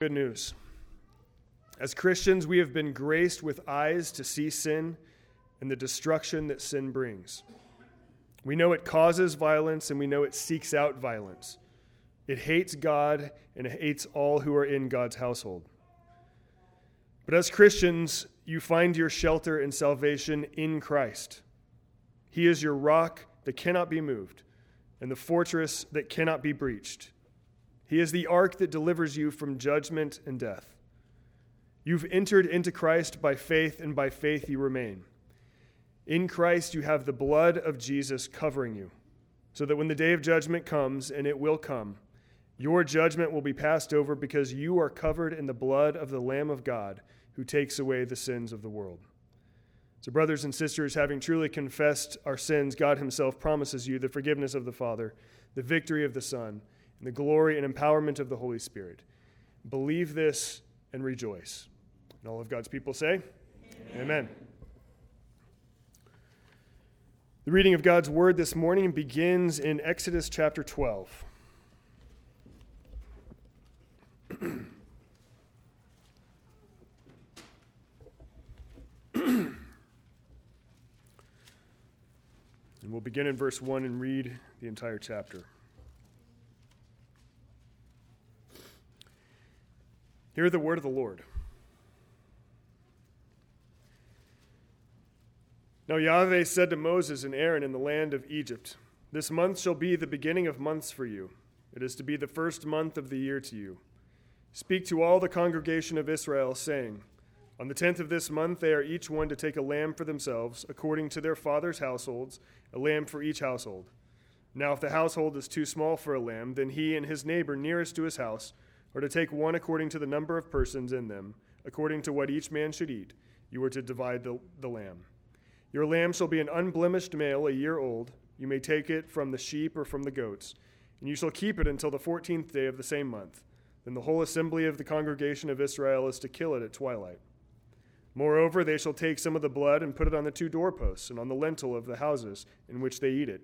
Good news. As Christians, we have been graced with eyes to see sin and the destruction that sin brings. We know it causes violence and we know it seeks out violence. It hates God and it hates all who are in God's household. But as Christians, you find your shelter and salvation in Christ. He is your rock that cannot be moved and the fortress that cannot be breached. He is the ark that delivers you from judgment and death. You've entered into Christ by faith, and by faith you remain. In Christ, you have the blood of Jesus covering you, so that when the day of judgment comes, and it will come, your judgment will be passed over because you are covered in the blood of the Lamb of God who takes away the sins of the world. So, brothers and sisters, having truly confessed our sins, God Himself promises you the forgiveness of the Father, the victory of the Son and the glory and empowerment of the Holy Spirit. Believe this and rejoice. And all of God's people say, Amen. Amen. The reading of God's word this morning begins in Exodus chapter 12. and we'll begin in verse 1 and read the entire chapter. Hear the word of the Lord. Now Yahweh said to Moses and Aaron in the land of Egypt, This month shall be the beginning of months for you. It is to be the first month of the year to you. Speak to all the congregation of Israel, saying, On the tenth of this month they are each one to take a lamb for themselves, according to their father's households, a lamb for each household. Now, if the household is too small for a lamb, then he and his neighbor nearest to his house or to take one according to the number of persons in them, according to what each man should eat, you are to divide the, the lamb. Your lamb shall be an unblemished male, a year old. You may take it from the sheep or from the goats, and you shall keep it until the fourteenth day of the same month. Then the whole assembly of the congregation of Israel is to kill it at twilight. Moreover, they shall take some of the blood and put it on the two doorposts and on the lintel of the houses in which they eat it.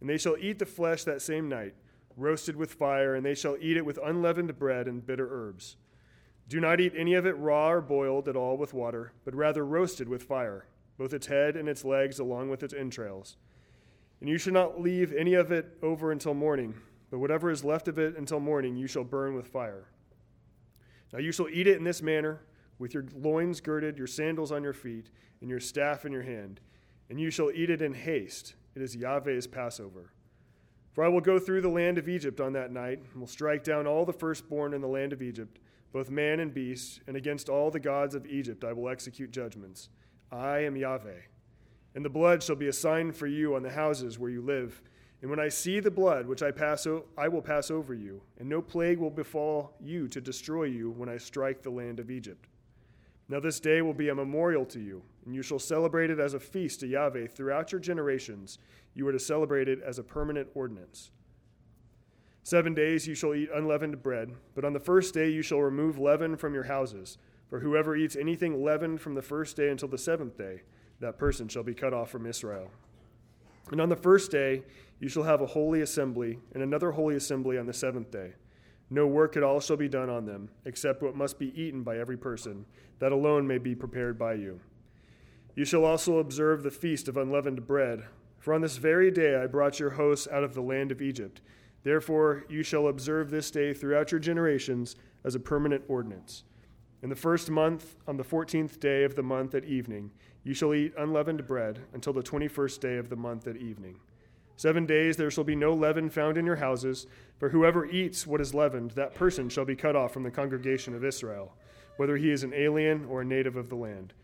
And they shall eat the flesh that same night roasted with fire, and they shall eat it with unleavened bread and bitter herbs. Do not eat any of it raw or boiled at all with water, but rather roasted with fire, both its head and its legs along with its entrails. And you shall not leave any of it over until morning, but whatever is left of it until morning you shall burn with fire. Now you shall eat it in this manner, with your loins girded, your sandals on your feet, and your staff in your hand. And you shall eat it in haste. It is Yahweh's Passover. For I will go through the land of Egypt on that night, and will strike down all the firstborn in the land of Egypt, both man and beast, and against all the gods of Egypt I will execute judgments. I am Yahweh. And the blood shall be a sign for you on the houses where you live. And when I see the blood which I pass o- I will pass over you, and no plague will befall you to destroy you when I strike the land of Egypt. Now this day will be a memorial to you, and you shall celebrate it as a feast to Yahweh throughout your generations. You are to celebrate it as a permanent ordinance. Seven days you shall eat unleavened bread, but on the first day you shall remove leaven from your houses. For whoever eats anything leavened from the first day until the seventh day, that person shall be cut off from Israel. And on the first day you shall have a holy assembly, and another holy assembly on the seventh day. No work at all shall be done on them, except what must be eaten by every person. That alone may be prepared by you. You shall also observe the feast of unleavened bread. For on this very day I brought your hosts out of the land of Egypt. Therefore you shall observe this day throughout your generations as a permanent ordinance. In the first month, on the fourteenth day of the month at evening, you shall eat unleavened bread until the twenty first day of the month at evening. Seven days there shall be no leaven found in your houses, for whoever eats what is leavened, that person shall be cut off from the congregation of Israel, whether he is an alien or a native of the land.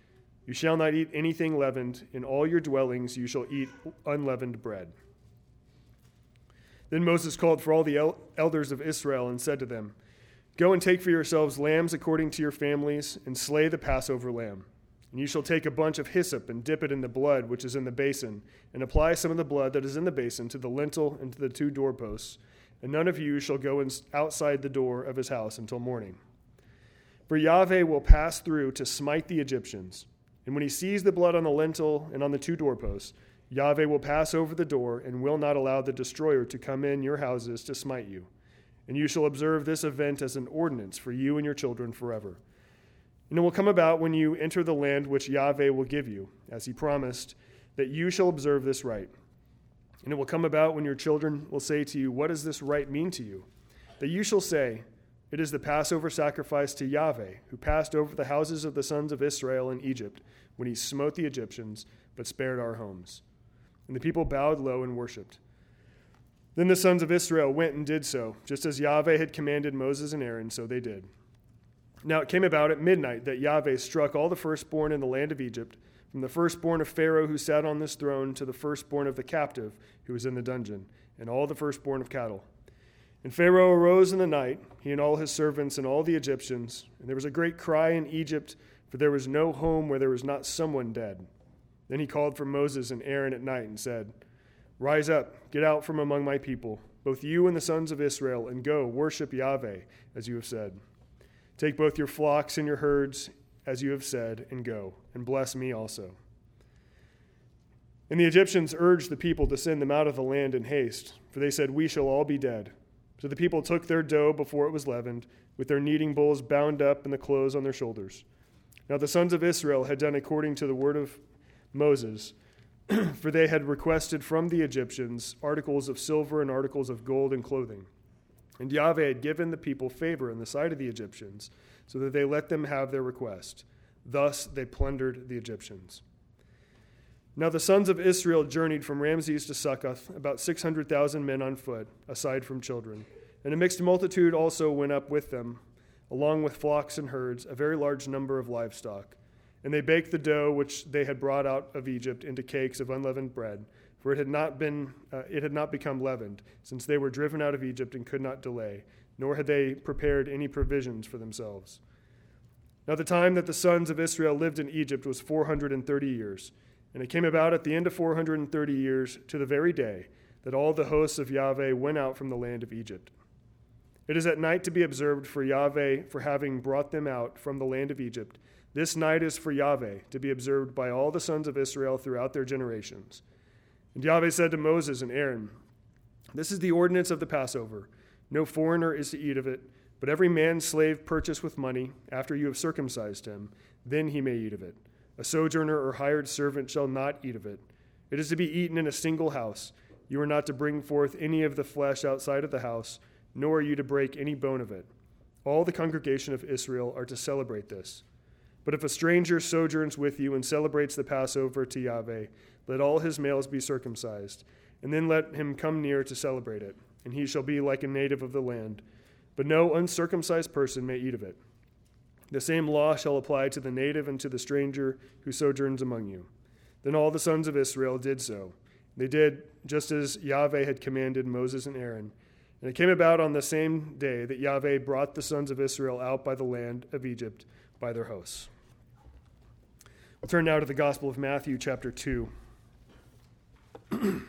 You shall not eat anything leavened. In all your dwellings you shall eat unleavened bread. Then Moses called for all the el- elders of Israel and said to them, Go and take for yourselves lambs according to your families, and slay the Passover lamb. And you shall take a bunch of hyssop and dip it in the blood which is in the basin, and apply some of the blood that is in the basin to the lintel and to the two doorposts. And none of you shall go outside the door of his house until morning. For Yahweh will pass through to smite the Egyptians. And when he sees the blood on the lintel and on the two doorposts, Yahweh will pass over the door and will not allow the destroyer to come in your houses to smite you. and you shall observe this event as an ordinance for you and your children forever. And it will come about when you enter the land which Yahweh will give you, as he promised, that you shall observe this rite. And it will come about when your children will say to you, What does this rite mean to you? That you shall say, It is the Passover sacrifice to Yahweh, who passed over the houses of the sons of Israel in Egypt when he smote the Egyptians, but spared our homes. And the people bowed low and worshipped. Then the sons of Israel went and did so, just as Yahweh had commanded Moses and Aaron, so they did. Now it came about at midnight that Yahweh struck all the firstborn in the land of Egypt, from the firstborn of Pharaoh who sat on this throne to the firstborn of the captive who was in the dungeon, and all the firstborn of cattle. And Pharaoh arose in the night, he and all his servants and all the Egyptians, and there was a great cry in Egypt, for there was no home where there was not someone dead. Then he called for Moses and Aaron at night and said, Rise up, get out from among my people, both you and the sons of Israel, and go worship Yahweh, as you have said. Take both your flocks and your herds, as you have said, and go, and bless me also. And the Egyptians urged the people to send them out of the land in haste, for they said, We shall all be dead. So the people took their dough before it was leavened, with their kneading bowls bound up and the clothes on their shoulders. Now the sons of Israel had done according to the word of Moses for they had requested from the Egyptians articles of silver and articles of gold and clothing. And Yahweh had given the people favor in the sight of the Egyptians, so that they let them have their request. Thus they plundered the Egyptians. Now the sons of Israel journeyed from Ramses to Succoth, about 600,000 men on foot, aside from children. And a mixed multitude also went up with them, along with flocks and herds, a very large number of livestock. And they baked the dough which they had brought out of Egypt into cakes of unleavened bread, for it had not been uh, it had not become leavened, since they were driven out of Egypt and could not delay, nor had they prepared any provisions for themselves. Now the time that the sons of Israel lived in Egypt was 430 years, and it came about at the end of 430 years to the very day that all the hosts of Yahweh went out from the land of Egypt. It is at night to be observed for Yahweh for having brought them out from the land of Egypt this night is for Yahweh, to be observed by all the sons of Israel throughout their generations. And Yahweh said to Moses and Aaron, This is the ordinance of the Passover. No foreigner is to eat of it, but every man slave purchased with money, after you have circumcised him, then he may eat of it. A sojourner or hired servant shall not eat of it. It is to be eaten in a single house. You are not to bring forth any of the flesh outside of the house, nor are you to break any bone of it. All the congregation of Israel are to celebrate this. But if a stranger sojourns with you and celebrates the Passover to Yahweh, let all his males be circumcised, and then let him come near to celebrate it, and he shall be like a native of the land. But no uncircumcised person may eat of it. The same law shall apply to the native and to the stranger who sojourns among you. Then all the sons of Israel did so. They did just as Yahweh had commanded Moses and Aaron. And it came about on the same day that Yahweh brought the sons of Israel out by the land of Egypt by their hosts. We'll turn now to the Gospel of Matthew, chapter 2. and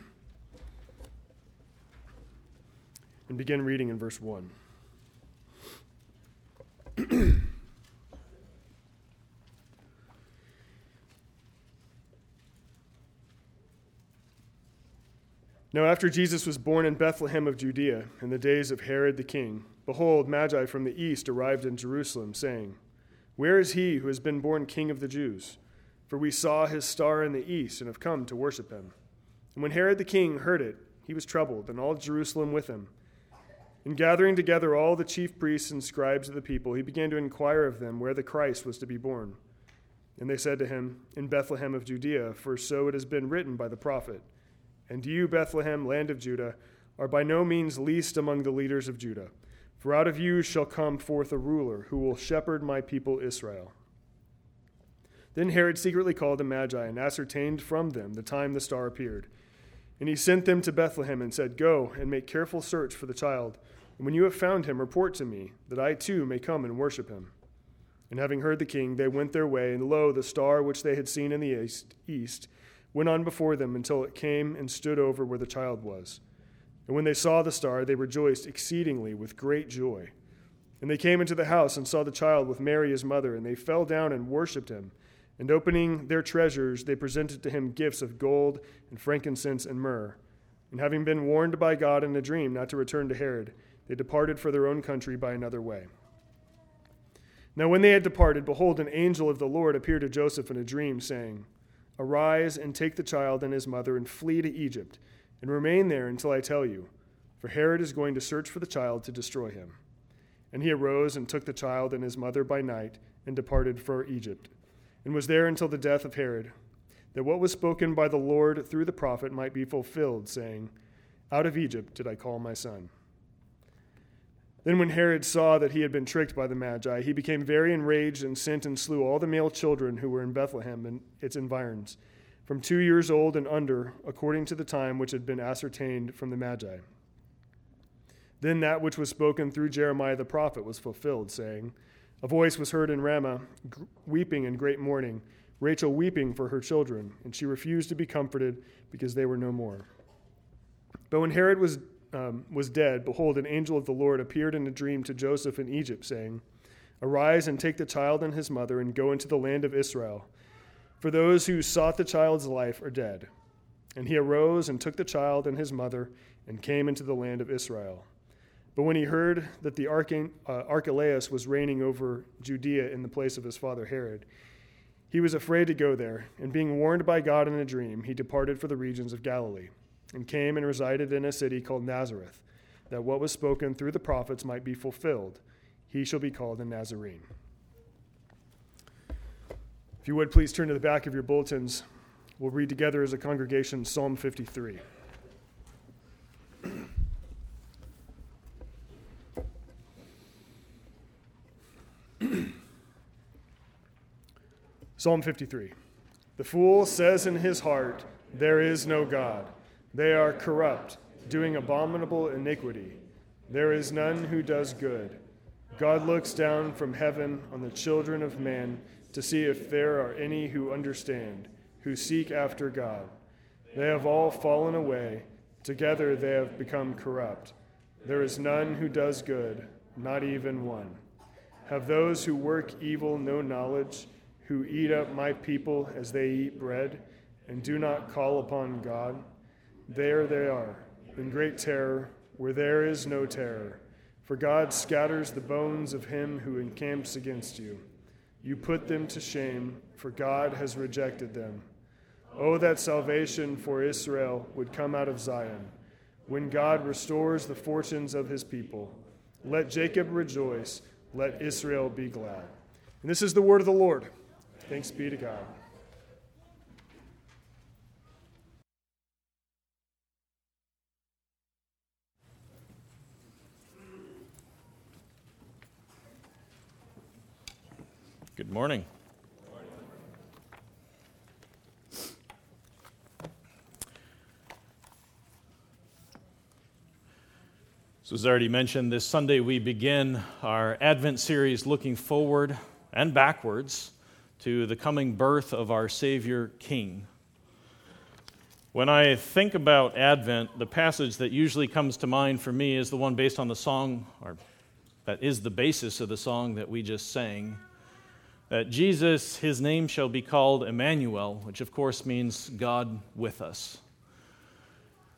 begin reading in verse 1. Now, after Jesus was born in Bethlehem of Judea, in the days of Herod the king, behold, Magi from the east arrived in Jerusalem, saying, Where is he who has been born king of the Jews? for we saw his star in the east and have come to worship him. And when Herod the king heard it, he was troubled, and all Jerusalem with him. And gathering together all the chief priests and scribes of the people, he began to inquire of them where the Christ was to be born. And they said to him, In Bethlehem of Judea, for so it has been written by the prophet. And you, Bethlehem, land of Judah, are by no means least among the leaders of Judah, for out of you shall come forth a ruler who will shepherd my people Israel. Then Herod secretly called the Magi and ascertained from them the time the star appeared. And he sent them to Bethlehem and said, Go and make careful search for the child. And when you have found him, report to me, that I too may come and worship him. And having heard the king, they went their way, and lo, the star which they had seen in the east, went on before them until it came and stood over where the child was. And when they saw the star, they rejoiced exceedingly with great joy. And they came into the house and saw the child with Mary his mother, and they fell down and worshipped him. And opening their treasures, they presented to him gifts of gold and frankincense and myrrh. And having been warned by God in a dream not to return to Herod, they departed for their own country by another way. Now, when they had departed, behold, an angel of the Lord appeared to Joseph in a dream, saying, Arise and take the child and his mother and flee to Egypt, and remain there until I tell you, for Herod is going to search for the child to destroy him. And he arose and took the child and his mother by night and departed for Egypt, and was there until the death of Herod, that what was spoken by the Lord through the prophet might be fulfilled, saying, Out of Egypt did I call my son. Then, when Herod saw that he had been tricked by the Magi, he became very enraged and sent and slew all the male children who were in Bethlehem and its environs, from two years old and under, according to the time which had been ascertained from the Magi. Then that which was spoken through Jeremiah the prophet was fulfilled, saying, A voice was heard in Ramah, weeping in great mourning, Rachel weeping for her children, and she refused to be comforted because they were no more. But when Herod was um, was dead, behold, an angel of the Lord appeared in a dream to Joseph in Egypt, saying, Arise and take the child and his mother and go into the land of Israel, for those who sought the child's life are dead. And he arose and took the child and his mother and came into the land of Israel. But when he heard that the Arche- uh, Archelaus was reigning over Judea in the place of his father Herod, he was afraid to go there, and being warned by God in a dream, he departed for the regions of Galilee and came and resided in a city called Nazareth, that what was spoken through the prophets might be fulfilled. He shall be called a Nazarene. If you would please turn to the back of your bulletins, we'll read together as a congregation Psalm 53. Psalm 53. The fool says in his heart, There is no God. They are corrupt, doing abominable iniquity. There is none who does good. God looks down from heaven on the children of men to see if there are any who understand, who seek after God. They have all fallen away. Together they have become corrupt. There is none who does good, not even one. Have those who work evil no knowledge, who eat up my people as they eat bread, and do not call upon God? There they are, in great terror, where there is no terror. For God scatters the bones of him who encamps against you. You put them to shame, for God has rejected them. Oh, that salvation for Israel would come out of Zion, when God restores the fortunes of his people. Let Jacob rejoice, let Israel be glad. And this is the word of the Lord. Thanks be to God. Good morning. So, as already mentioned, this Sunday we begin our Advent series looking forward and backwards to the coming birth of our Savior King. When I think about Advent, the passage that usually comes to mind for me is the one based on the song, or that is the basis of the song that we just sang that Jesus, his name shall be called Emmanuel, which of course means God with us.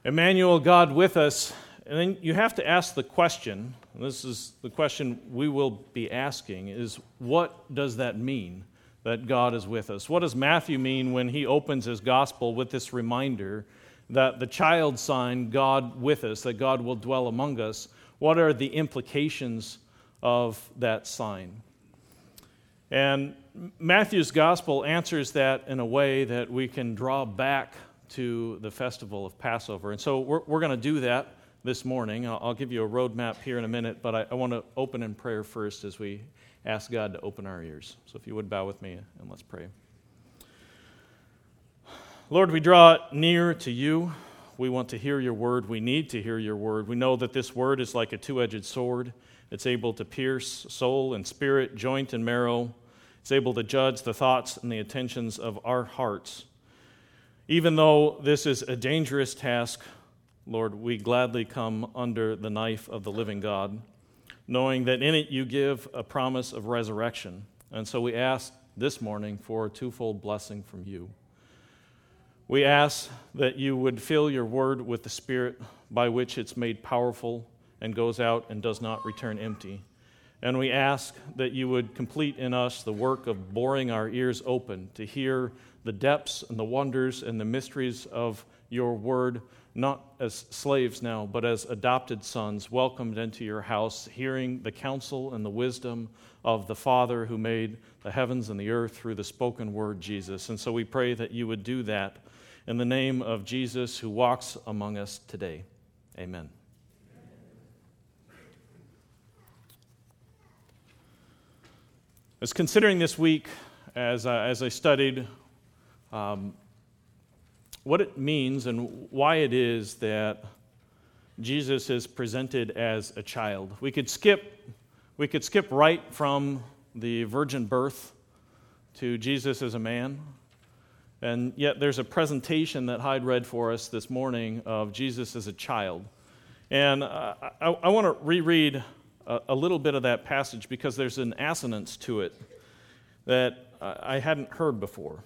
Emmanuel, God with us. And then you have to ask the question, this is the question we will be asking, is what does that mean that God is with us? What does Matthew mean when he opens his gospel with this reminder that the child sign, God with us, that God will dwell among us? What are the implications of that sign? And Matthew's gospel answers that in a way that we can draw back to the festival of Passover. And so we're, we're going to do that this morning. I'll, I'll, give you a roadmap here in a minute, but I, I want to open in prayer first as we ask God to open our ears. So if you would bow with me and let's pray. Lord, we draw near to you. We want to hear your word. We need to hear your word. We know that this word is like a two edged sword, it's able to pierce soul and spirit, joint and marrow it's able to judge the thoughts and the intentions of our hearts. Even though this is a dangerous task, Lord, we gladly come under the knife of the living God, knowing that in it you give a promise of resurrection. And so we ask this morning for a twofold blessing from you. We ask that you would fill your word with the Spirit by which it's made powerful and goes out and does not return empty. And we ask that you would complete in us the work of boring our ears open to hear the depths and the wonders and the mysteries of your word, not as slaves now, but as adopted sons, welcomed into your house, hearing the counsel and the wisdom of the Father who made the heavens and the earth through the spoken word, Jesus. And so we pray that you would do that in the name of Jesus who walks among us today. Amen. As considering this week, as, I, as I studied um, what it means and why it is that Jesus is presented as a child, we could skip, we could skip right from the virgin birth to Jesus as a man. And yet, there's a presentation that Hyde read for us this morning of Jesus as a child. And I, I want to reread a, a, little bit of that passage because there's an assonance to it that I hadn't heard before.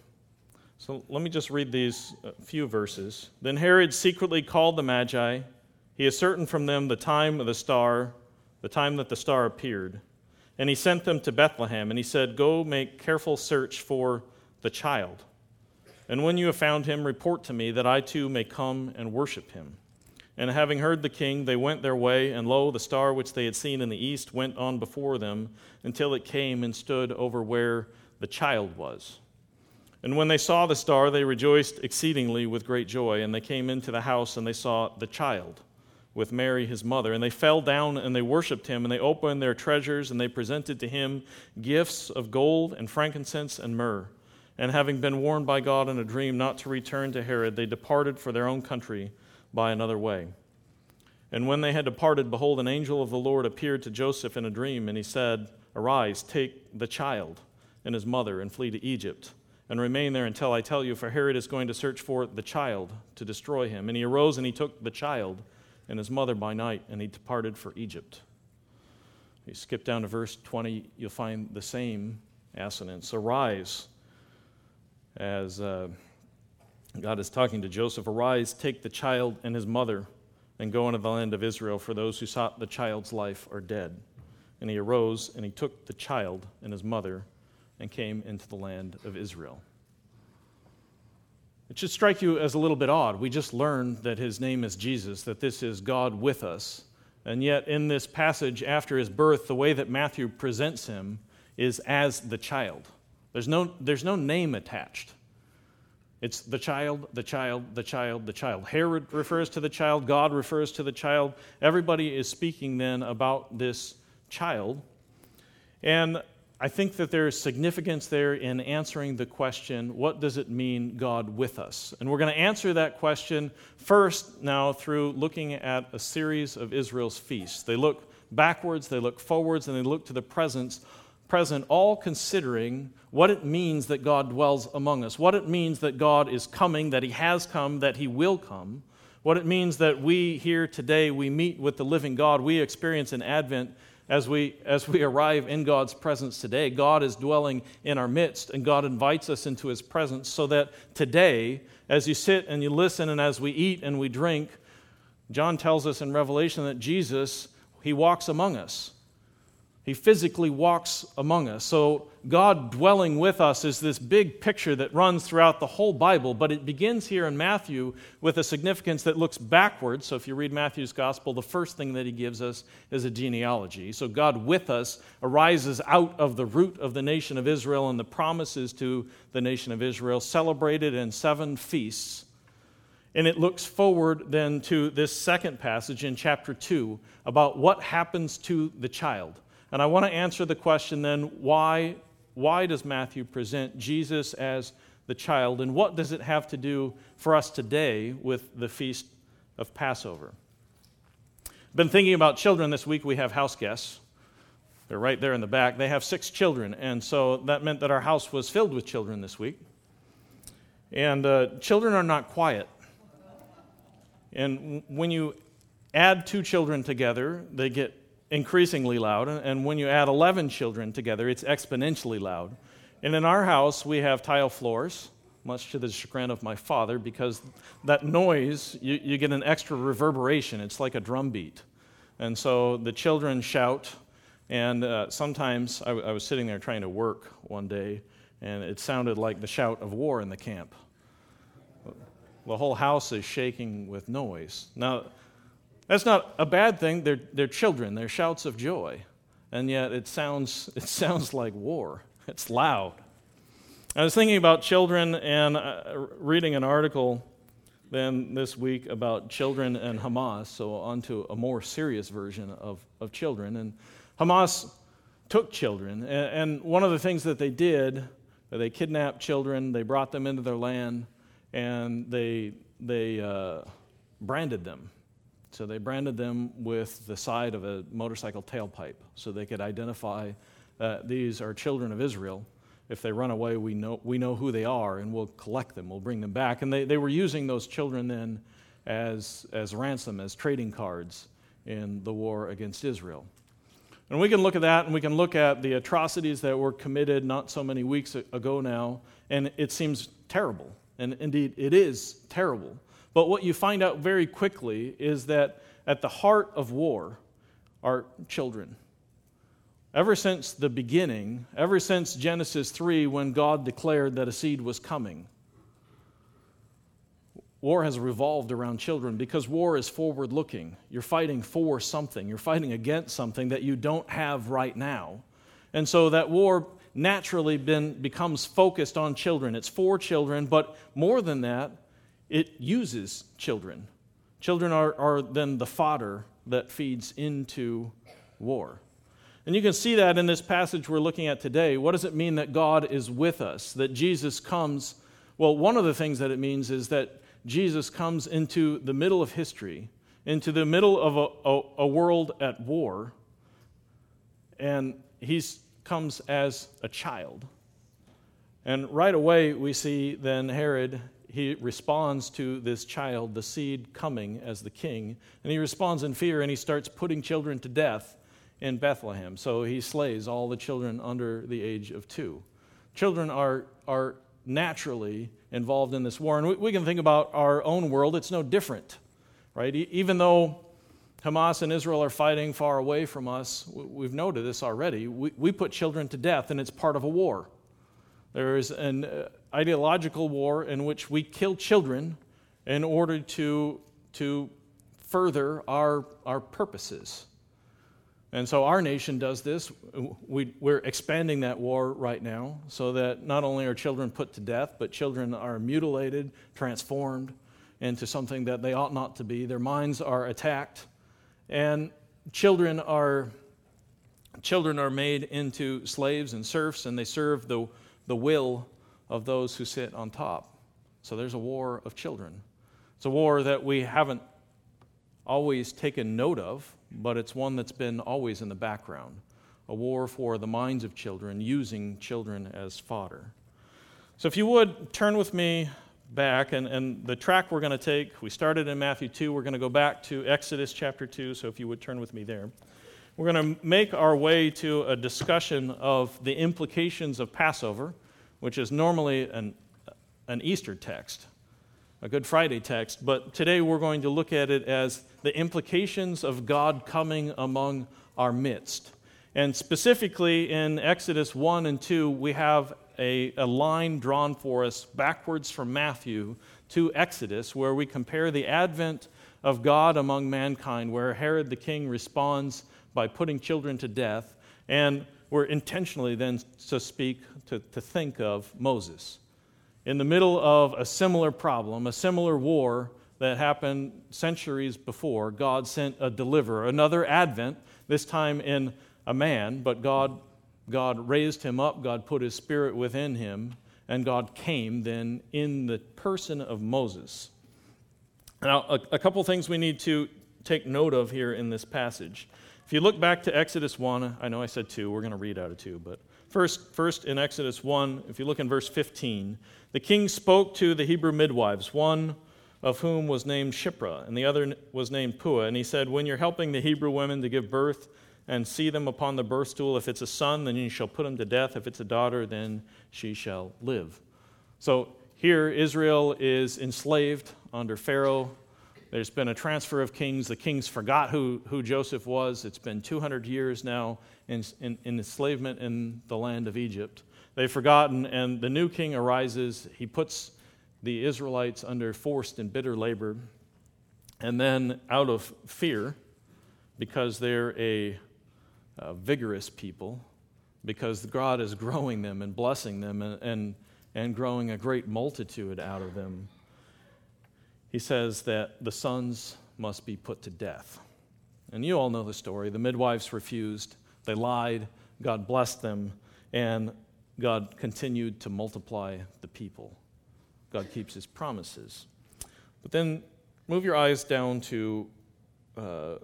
So let me just read these few verses. Then Herod secretly called the Magi. He ascertained from them the time of the star, the time that the star appeared. And he sent them to Bethlehem, and he said, Go make careful search for the child. And when you have found him, report to me, that I too may come and worship him. And having heard the king, they went their way, and lo, the star which they had seen in the east went on before them until it came and stood over where the child was. And when they saw the star, they rejoiced exceedingly with great joy. And they came into the house, and they saw the child with Mary, his mother. And they fell down and they worshiped him, and they opened their treasures, and they presented to him gifts of gold and frankincense and myrrh. And having been warned by God in a dream not to return to Herod, they departed for their own country by another way. And when they had departed, behold, an angel of the Lord appeared to Joseph in a dream, and he said, Arise, take the child and his mother, and flee to Egypt, and remain there until I tell you, for Herod is going to search for the child to destroy him. And he arose and he took the child and his mother by night, and he departed for Egypt. You skip down to verse 20, you'll find the same assonance. Arise, as uh, God is talking to Joseph, arise, take the child and his mother, and go into the land of Israel, for those who sought the child's life are dead. And he arose and he took the child and his mother and came into the land of Israel. It should strike you as a little bit odd. We just learned that his name is Jesus, that this is God with us. And yet, in this passage after his birth, the way that Matthew presents him is as the child. There's no, there's no name attached. It's the child, the child, the child, the child. Herod refers to the child, God refers to the child. Everybody is speaking then about this child. And I think that there is significance there in answering the question, what does it mean, God with us? And we're going to answer that question first now through looking at a series of Israel's feasts. They look backwards, they look forwards, and they look to the present, present, all considering what it means that God dwells among us, what it means that God is coming, that He has come, that He will come, what it means that we here today, we meet with the living God, we experience an Advent as we, as we arrive in God's presence today. God is dwelling in our midst, and God invites us into his presence so that today, as you sit and you listen, and as we eat and we drink, John tells us in Revelation that Jesus, he walks among us. He physically walks among us. So, God dwelling with us is this big picture that runs throughout the whole Bible, but it begins here in Matthew with a significance that looks backwards. So, if you read Matthew's gospel, the first thing that he gives us is a genealogy. So, God with us arises out of the root of the nation of Israel and the promises to the nation of Israel, celebrated in seven feasts. And it looks forward then to this second passage in chapter 2 about what happens to the child. And I want to answer the question then why, why does Matthew present Jesus as the child, and what does it have to do for us today with the feast of Passover? I've been thinking about children this week. We have house guests. They're right there in the back. They have six children, and so that meant that our house was filled with children this week. And uh, children are not quiet. And when you add two children together, they get increasingly loud. And when you add 11 children together, it's exponentially loud. And in our house, we have tile floors, much to the chagrin of my father, because that noise, you, you get an extra reverberation. It's like a drum beat And so the children shout, and uh, sometimes I, w- I was sitting there trying to work one day, and it sounded like the shout of war in the camp. The whole house is shaking with noise. Now, that's not a bad thing. They're, they're children, they're shouts of joy. And yet it sounds, it sounds like war. It's loud. I was thinking about children and uh, reading an article then this week about children and Hamas, so onto a more serious version of, of children. And Hamas took children, and, and one of the things that they did, they kidnapped children, they brought them into their land, and they, they uh, branded them. So they branded them with the side of a motorcycle tailpipe so they could identify these are children of Israel. If they run away, we know, we know who they are and we'll collect them, we'll bring them back. And they, they were using those children then as, as ransom, as trading cards in the war against Israel. And we can look at that and we can look at the atrocities that were committed not so many weeks ago now, and it seems terrible. And indeed, it is terrible. But what you find out very quickly is that at the heart of war are children. Ever since the beginning, ever since Genesis 3, when God declared that a seed was coming, war has revolved around children because war is forward looking. You're fighting for something, you're fighting against something that you don't have right now. And so that war naturally been, becomes focused on children. It's for children, but more than that, it uses children. Children are, are then the fodder that feeds into war. And you can see that in this passage we're looking at today. What does it mean that God is with us? That Jesus comes? Well, one of the things that it means is that Jesus comes into the middle of history, into the middle of a, a, a world at war, and he comes as a child. And right away, we see then Herod he responds to this child, the seed coming as the king, and he responds in fear and he starts putting children to death in Bethlehem. So he slays all the children under the age of two. Children are, are naturally involved in this war. And we, we can think about our own world, it's no different, right? even though Hamas and Israel are fighting far away from us, we've noted this already. We, we put children to death, and it's part of a war. There is an uh, ideological war in which we kill children in order to, to further our, our purposes. And so our nation does this. We, we're expanding that war right now so that not only are children put to death, but children are mutilated, transformed into something that they ought not to be. Their minds are attacked, and children are, children are made into slaves and serfs, and they serve the, the will of those who sit on top. So there's a war of children. It's a war that we haven't always taken note of, but it's one that's been always in the background. A war for the minds of children, using children as fodder. So if you would turn with me back, and, and the track we're going to take, we started in Matthew 2, we're going to go back to Exodus chapter 2, so if you would turn with me there. We're going to make our way to a discussion of the implications of Passover which is normally an, an Easter text, a Good Friday text, but today we're going to look at it as the implications of God coming among our midst. And specifically in Exodus 1 and 2, we have a, a line drawn for us backwards from Matthew to Exodus, where we compare the advent of God among mankind, where Herod the king responds by putting children to death, and we're intentionally then to speak, to, to think of Moses. In the middle of a similar problem, a similar war that happened centuries before, God sent a deliverer, another advent, this time in a man, but God, God raised him up, God put his spirit within him, and God came then in the person of Moses. Now, a, a couple things we need to take note of here in this passage. If you look back to Exodus 1, I know I said 2, we're going to read out of 2, but first, first in Exodus 1, if you look in verse 15, the king spoke to the Hebrew midwives, one of whom was named Shiphrah, and the other was named Puah. And he said, When you're helping the Hebrew women to give birth and see them upon the birth stool, if it's a son, then you shall put him to death. If it's a daughter, then she shall live. So here, Israel is enslaved under Pharaoh There's been a transfer of kings. The kings forgot who, who Joseph was. It's been 200 years now in, in, in enslavement in the land of Egypt. They've forgotten, and the new king arises. He puts the Israelites under forced and bitter labor. And then, out of fear, because they're a, a vigorous people, because God is growing them and blessing them and, and, and growing a great multitude out of them, he says that the sons must be put to death. And you all know the story. The midwives refused, they lied, God blessed them, and God continued to multiply the people. God keeps his promises. But then move your eyes down to, uh,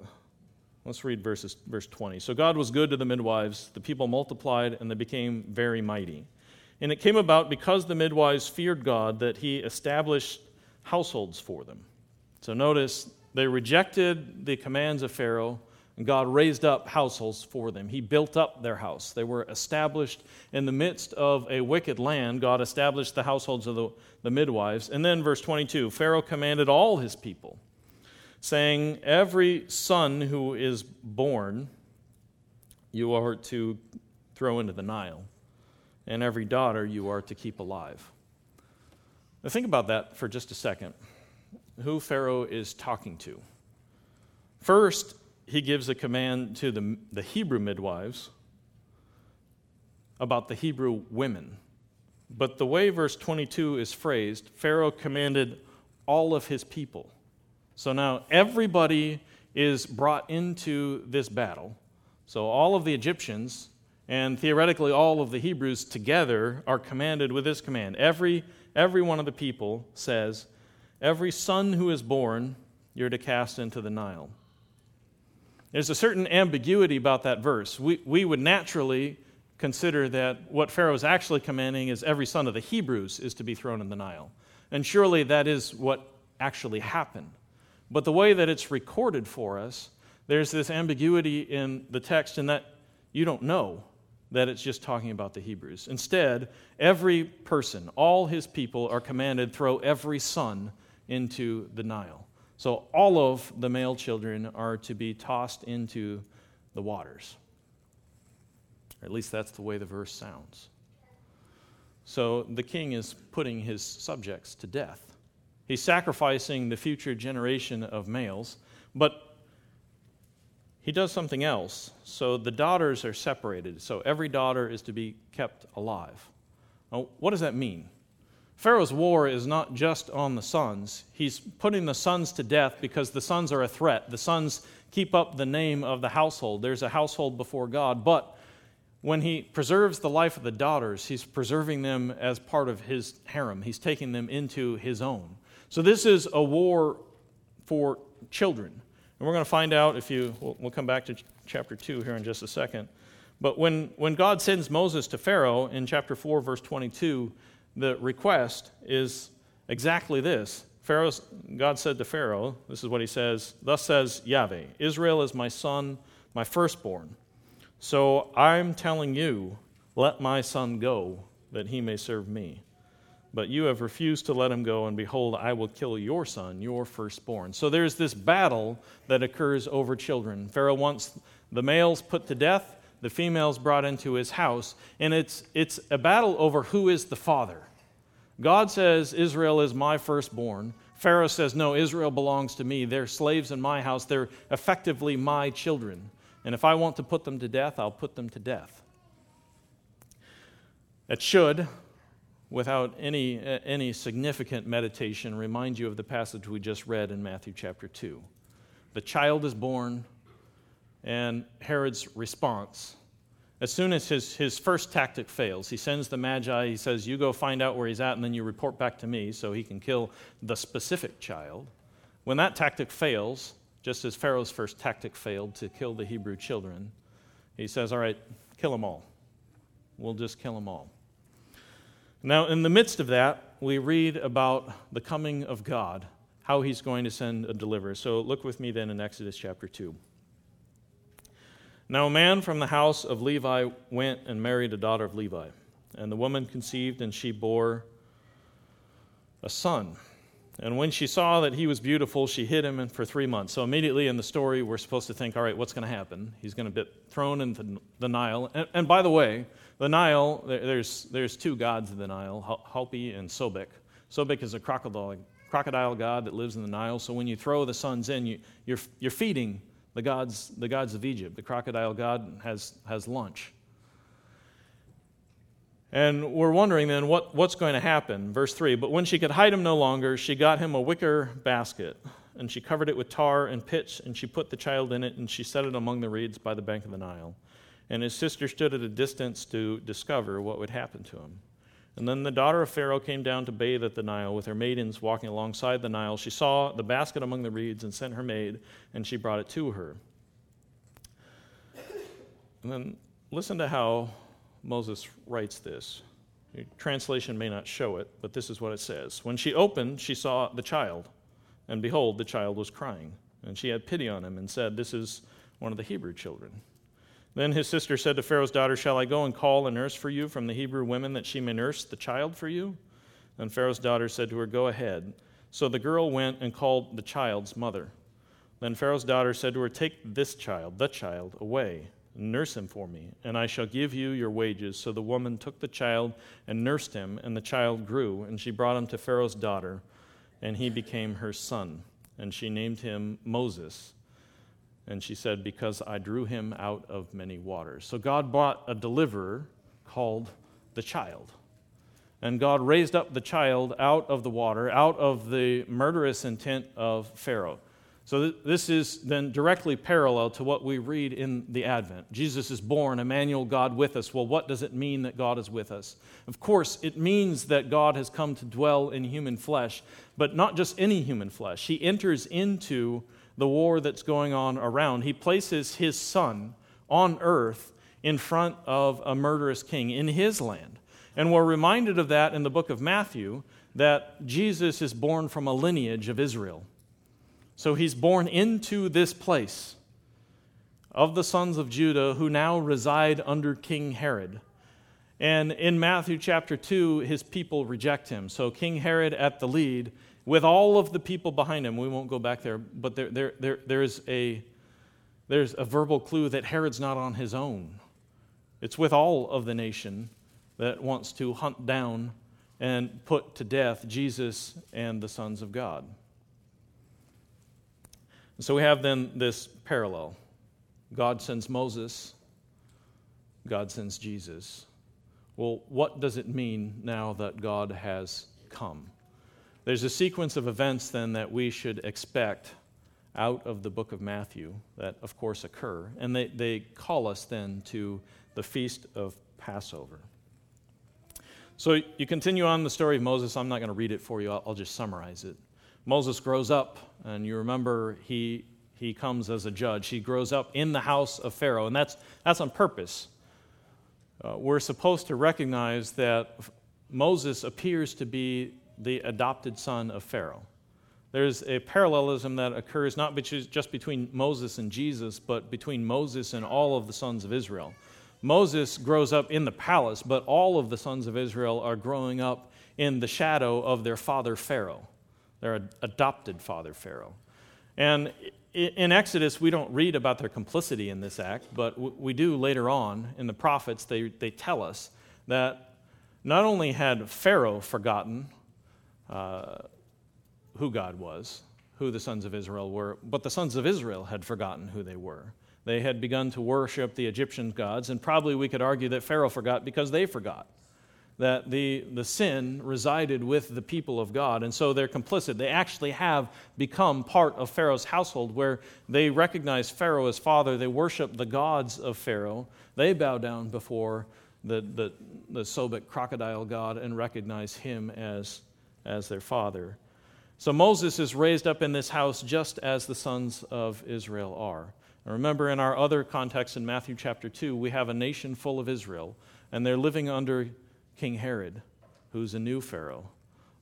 let's read verses, verse 20. So God was good to the midwives, the people multiplied, and they became very mighty. And it came about because the midwives feared God that he established households for them. So notice they rejected the commands of Pharaoh, and God raised up households for them. He built up their house. They were established in the midst of a wicked land. God established the households of the, the midwives. And then, verse 22 Pharaoh commanded all his people, saying, Every son who is born you are to throw into the Nile, and every daughter you are to keep alive. Now, think about that for just a second. Who Pharaoh is talking to. First, he gives a command to the, the Hebrew midwives about the Hebrew women. But the way verse 22 is phrased, Pharaoh commanded all of his people. So now everybody is brought into this battle. So all of the Egyptians and theoretically all of the Hebrews together are commanded with this command. Every every one of the people says, Every son who is born, you're to cast into the Nile. There's a certain ambiguity about that verse. We, we would naturally consider that what Pharaoh is actually commanding is every son of the Hebrews is to be thrown in the Nile. And surely that is what actually happened. But the way that it's recorded for us, there's this ambiguity in the text in that you don't know that it's just talking about the Hebrews. Instead, every person, all his people, are commanded throw every son into the Nile. So all of the male children are to be tossed into the waters. Or at least that's the way the verse sounds. So the king is putting his subjects to death. He's sacrificing the future generation of males, but he does something else. So the daughters are separated. So every daughter is to be kept alive. Now, what does that mean? Pharaoh's war is not just on the sons. He's putting the sons to death because the sons are a threat. The sons keep up the name of the household. There's a household before God. But when he preserves the life of the daughters, he's preserving them as part of his harem. He's taking them into his own. So this is a war for children. And we're going to find out if you, we'll, we'll come back to ch- chapter 2 here in just a second. But when, when God sends Moses to Pharaoh in chapter 4, verse 22, the request is exactly this. Pharaoh's, God said to Pharaoh, this is what he says, Thus says Yahweh, Israel is my son, my firstborn. So I'm telling you, let my son go, that he may serve me. But you have refused to let him go, and behold, I will kill your son, your firstborn. So there's this battle that occurs over children. Pharaoh wants the males put to death, the females brought into his house, and it's, it's a battle over who is the father. God says, Israel is my firstborn. Pharaoh says, No, Israel belongs to me. They're slaves in my house. They're effectively my children. And if I want to put them to death, I'll put them to death. It should, without any, eh, any significant meditation, remind you of the passage we just read in Matthew chapter 2. The child is born, and Herod's response. As soon as his, his first tactic fails, he sends the Magi, he says, You go find out where he's at, and then you report back to me so he can kill the specific child. When that tactic fails, just as Pharaoh's first tactic failed to kill the Hebrew children, he says, All right, kill them all. We'll just kill them all. Now, in the midst of that, we read about the coming of God, how he's going to send a deliverer. So look with me then in Exodus chapter 2. Now, a man from the house of Levi went and married a daughter of Levi. And the woman conceived, and she bore a son. And when she saw that he was beautiful, she hid him for three months. So immediately in the story, we're supposed to think, all right, what's going to happen? He's going to be thrown into the Nile. And, and by the way, the Nile, there's, there's two gods of the Nile, Hapi and Sobek. Sobek is a crocodile, crocodile god that lives in the Nile. So when you throw the sons in, you, you're, you're feeding the gods, the gods of Egypt. The crocodile god has, has lunch. And we're wondering then what, what's going to happen. Verse 3 But when she could hide him no longer, she got him a wicker basket, and she covered it with tar and pitch, and she put the child in it, and she set it among the reeds by the bank of the Nile. And his sister stood at a distance to discover what would happen to him. And then the daughter of Pharaoh came down to bathe at the Nile with her maidens walking alongside the Nile. She saw the basket among the reeds and sent her maid, and she brought it to her. And then listen to how Moses writes this. Your translation may not show it, but this is what it says. When she opened, she saw the child, and behold, the child was crying. And she had pity on him and said, This is one of the Hebrew children. Then his sister said to Pharaoh's daughter, Shall I go and call a nurse for you from the Hebrew women that she may nurse the child for you? And Pharaoh's daughter said to her, Go ahead. So the girl went and called the child's mother. Then Pharaoh's daughter said to her, Take this child, the child, away Nurse him for me, and I shall give you your wages. So the woman took the child and nursed him, and the child grew, and she brought him to Pharaoh's daughter, and he became her son. And she named him Moses. And she said, Because I drew him out of many waters. So God brought a deliverer called the child. And God raised up the child out of the water, out of the murderous intent of Pharaoh. So, this is then directly parallel to what we read in the Advent. Jesus is born, Emmanuel, God with us. Well, what does it mean that God is with us? Of course, it means that God has come to dwell in human flesh, but not just any human flesh. He enters into the war that's going on around. He places his son on earth in front of a murderous king in his land. And we're reminded of that in the book of Matthew that Jesus is born from a lineage of Israel. So he's born into this place of the sons of Judah who now reside under King Herod. And in Matthew chapter 2, his people reject him. So King Herod at the lead, with all of the people behind him. We won't go back there, but there, there, there, there's, a, there's a verbal clue that Herod's not on his own. It's with all of the nation that wants to hunt down and put to death Jesus and the sons of God. So we have then this parallel God sends Moses, God sends Jesus. Well, what does it mean now that God has come? There's a sequence of events then that we should expect out of the book of Matthew that, of course, occur. And they, they call us then to the feast of Passover. So you continue on the story of Moses. I'm not going to read it for you, I'll, I'll just summarize it. Moses grows up, and you remember he, he comes as a judge. He grows up in the house of Pharaoh, and that's, that's on purpose. Uh, we're supposed to recognize that Moses appears to be the adopted son of Pharaoh. There's a parallelism that occurs not just between Moses and Jesus, but between Moses and all of the sons of Israel. Moses grows up in the palace, but all of the sons of Israel are growing up in the shadow of their father Pharaoh their adopted father, Pharaoh. And in Exodus, we don't read about their complicity in this act, but we do later on in the prophets, they, they tell us that not only had Pharaoh forgotten uh, who God was, who the sons of Israel were, but the sons of Israel had forgotten who they were. They had begun to worship the Egyptian gods, and probably we could argue that Pharaoh forgot because they forgot that the, the sin resided with the people of God, and so they're complicit. They actually have become part of Pharaoh's household where they recognize Pharaoh as father, they worship the gods of Pharaoh, they bow down before the, the, the Sobek crocodile god and recognize him as, as their father. So Moses is raised up in this house just as the sons of Israel are. And remember, in our other context in Matthew chapter 2, we have a nation full of Israel, and they're living under King Herod, who's a new Pharaoh,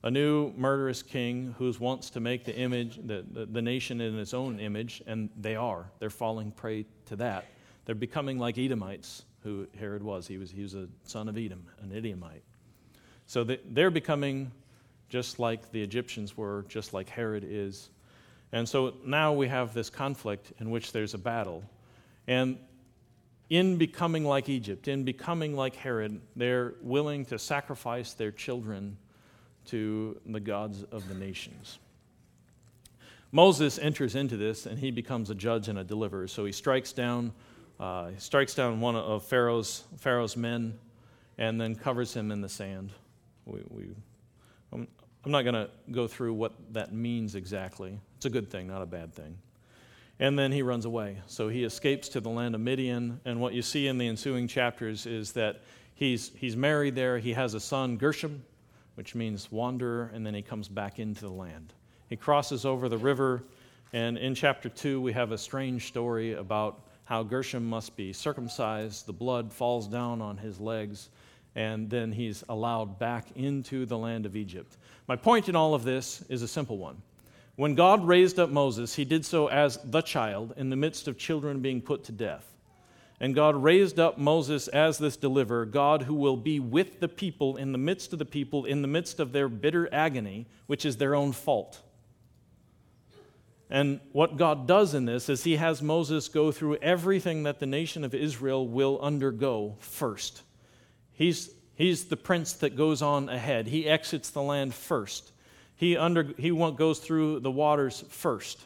a new murderous king who wants to make the image, the, the, the, nation in its own image, and they are. They're falling prey to that. They're becoming like Edomites, who Herod was. He was, he was a son of Edom, an Edomite. So they're becoming just like the Egyptians were, just like Herod is. And so now we have this conflict in which there's a battle. And in becoming like Egypt, in becoming like Herod, they're willing to sacrifice their children to the gods of the nations. Moses enters into this and he becomes a judge and a deliverer. So he strikes down, uh, he strikes down one of Pharaoh's, Pharaoh's men and then covers him in the sand. We, we, I'm, not going to go through what that means exactly. It's a good thing, not a bad thing. And then he runs away. So he escapes to the land of Midian. And what you see in the ensuing chapters is that he's, he's married there. He has a son, Gershom, which means wanderer, and then he comes back into the land. He crosses over the river, and in chapter 2, we have a strange story about how Gershom must be circumcised. The blood falls down on his legs, and then he's allowed back into the land of Egypt. My point in all of this is a simple one. When God raised up Moses, he did so as the child in the midst of children being put to death. And God raised up Moses as this deliverer, God who will be with the people in the midst of the people, in the midst of their bitter agony, which is their own fault. And what God does in this is he has Moses go through everything that the nation of Israel will undergo first. He's, he's the prince that goes on ahead, he exits the land first. He, under, he goes through the waters first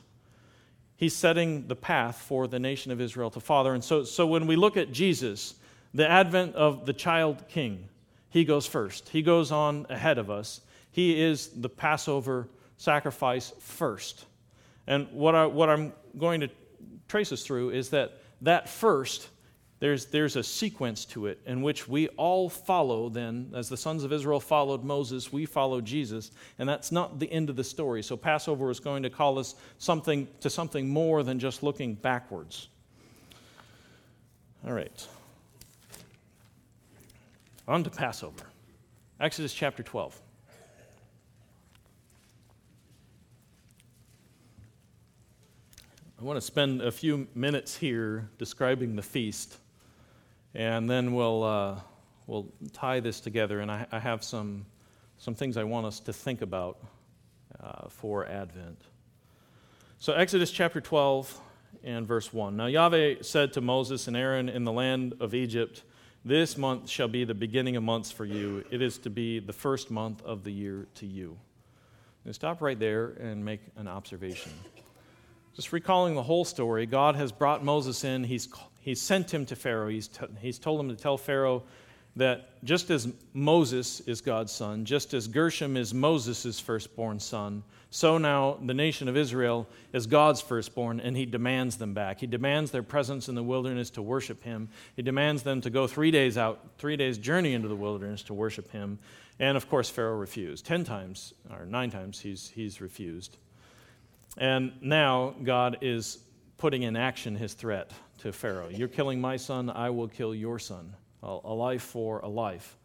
he's setting the path for the nation of Israel to father. And so, so when we look at Jesus, the advent of the child king, he goes first. He goes on ahead of us. He is the Passover sacrifice first. And what, I, what I'm going to trace us through is that that first there's, there's a sequence to it in which we all follow, then, as the sons of Israel followed Moses, we follow Jesus. And that's not the end of the story. So, Passover is going to call us something, to something more than just looking backwards. All right. On to Passover. Exodus chapter 12. I want to spend a few minutes here describing the feast and then we'll, uh, we'll tie this together. And I, I, have some, some things I want us to think about uh, for Advent. So, Exodus chapter 12 and verse 1. Now, Yahweh said to Moses and Aaron in the land of Egypt, This month shall be the beginning of months for you. It is to be the first month of the year to you. Now, stop right there and make an observation. Just recalling the whole story, God has brought Moses in. He's he's sent him to Pharaoh. He's, t- he's told him to tell Pharaoh that just as Moses is God's son, just as Gershom is Moses' firstborn son, so now the nation of Israel is God's firstborn, and he demands them back. He demands their presence in the wilderness to worship him. He demands them to go three days out, three days' journey into the wilderness to worship him. And of course, Pharaoh refused. Ten times, or nine times, he's, he's refused. And now God is putting in action his threat to Pharaoh You're killing my son, I will kill your son. A life for a life.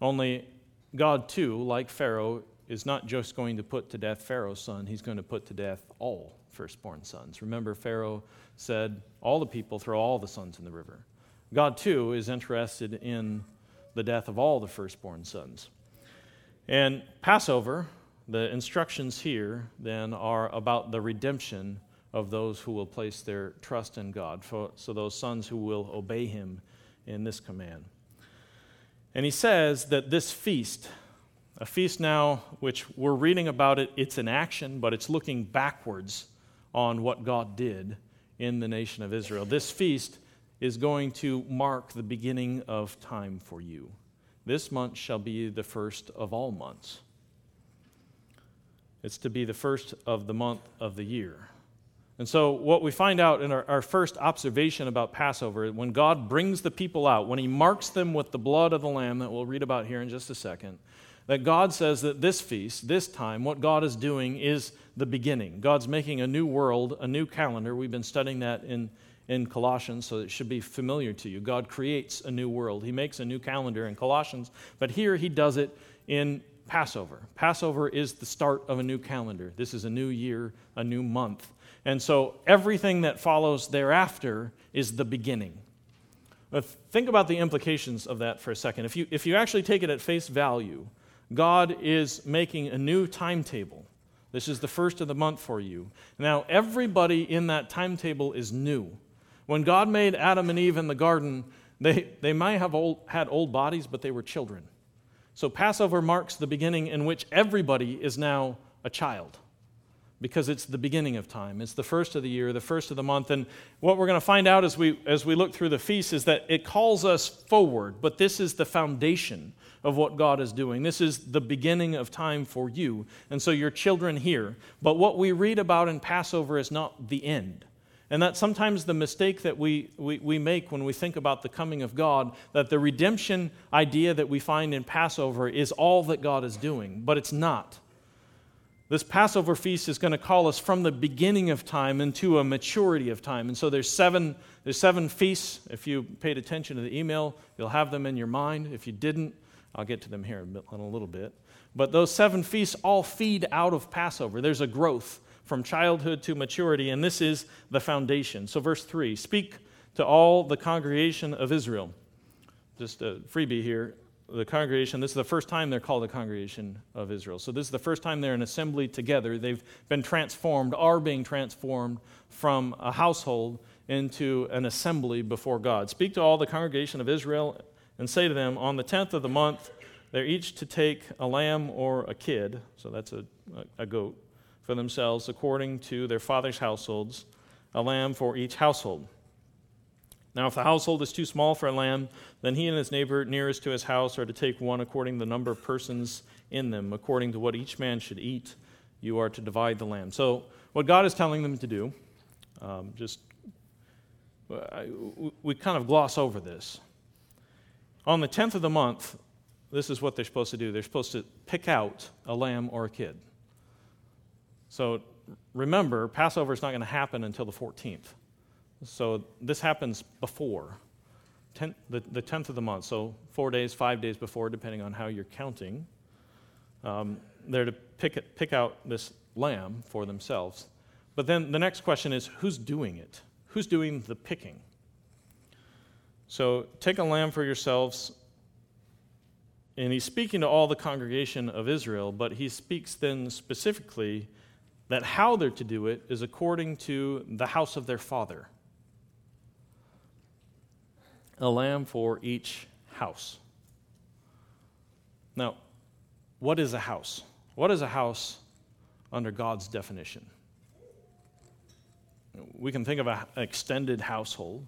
Only God, too, like Pharaoh, is not just going to put to death Pharaoh's son, he's going to put to death all firstborn sons. Remember, Pharaoh said, All the people throw all the sons in the river. God, too, is interested in the death of all the firstborn sons. And Passover, the instructions here then are about the redemption of those who will place their trust in God, for, so those sons who will obey him in this command. And he says that this feast, a feast now which we're reading about it, it's an action, but it's looking backwards on what God did in the nation of Israel. This feast is going to mark the beginning of time for you. This month shall be the first of all months. It's to be the first of the month of the year. And so, what we find out in our, our, first observation about Passover, when God brings the people out, when He marks them with the blood of the Lamb that we'll read about here in just a second, that God says that this feast, this time, what God is doing is the beginning. God's making a new world, a new calendar. We've been studying that in, in Colossians, so it should be familiar to you. God creates a new world, He makes a new calendar in Colossians, but here He does it in Passover. Passover is the start of a new calendar. This is a new year, a new month. And so everything that follows thereafter is the beginning. But think about the implications of that for a second. If you, if you actually take it at face value, God is making a new timetable. This is the first of the month for you. Now, everybody in that timetable is new. When God made Adam and Eve in the garden, they, they might have old, had old bodies, but they were children. So, Passover marks the beginning in which everybody is now a child because it's the beginning of time. It's the first of the year, the first of the month. And what we're going to find out as we, as we look through the feast is that it calls us forward, but this is the foundation of what God is doing. This is the beginning of time for you. And so your children here. But what we read about in Passover is not the end. And that's sometimes the mistake that we, we, we make when we think about the coming of God, that the redemption idea that we find in Passover is all that God is doing, but it's not. This Passover feast is going to call us from the beginning of time into a maturity of time. And so there's seven, there's seven feasts. If you paid attention to the email, you'll have them in your mind. If you didn't, I'll get to them here in a little bit. But those seven feasts all feed out of Passover. There's a growth from childhood to maturity, and this is the foundation. So, verse 3 Speak to all the congregation of Israel. Just a freebie here the congregation, this is the first time they're called the congregation of Israel. So, this is the first time they're an assembly together. They've been transformed, are being transformed from a household into an assembly before God. Speak to all the congregation of Israel and say to them, On the 10th of the month, they're each to take a lamb or a kid, so that's a, a goat, for themselves according to their father's households, a lamb for each household. Now, if the household is too small for a lamb, then he and his neighbor nearest to his house are to take one according to the number of persons in them, according to what each man should eat. You are to divide the lamb. So, what God is telling them to do, um, just I, we kind of gloss over this. On the 10th of the month, this is what they're supposed to do. They're supposed to pick out a lamb or a kid. So remember, Passover is not going to happen until the 14th. So this happens before ten, the, the 10th of the month, so four days, five days before, depending on how you're counting. Um, they're to pick, pick out this lamb for themselves. But then the next question is who's doing it? Who's doing the picking? So take a lamb for yourselves. And he's speaking to all the congregation of Israel, but he speaks then specifically that how they're to do it is according to the house of their father a lamb for each house. Now, what is a house? What is a house under God's definition? We can think of an extended household,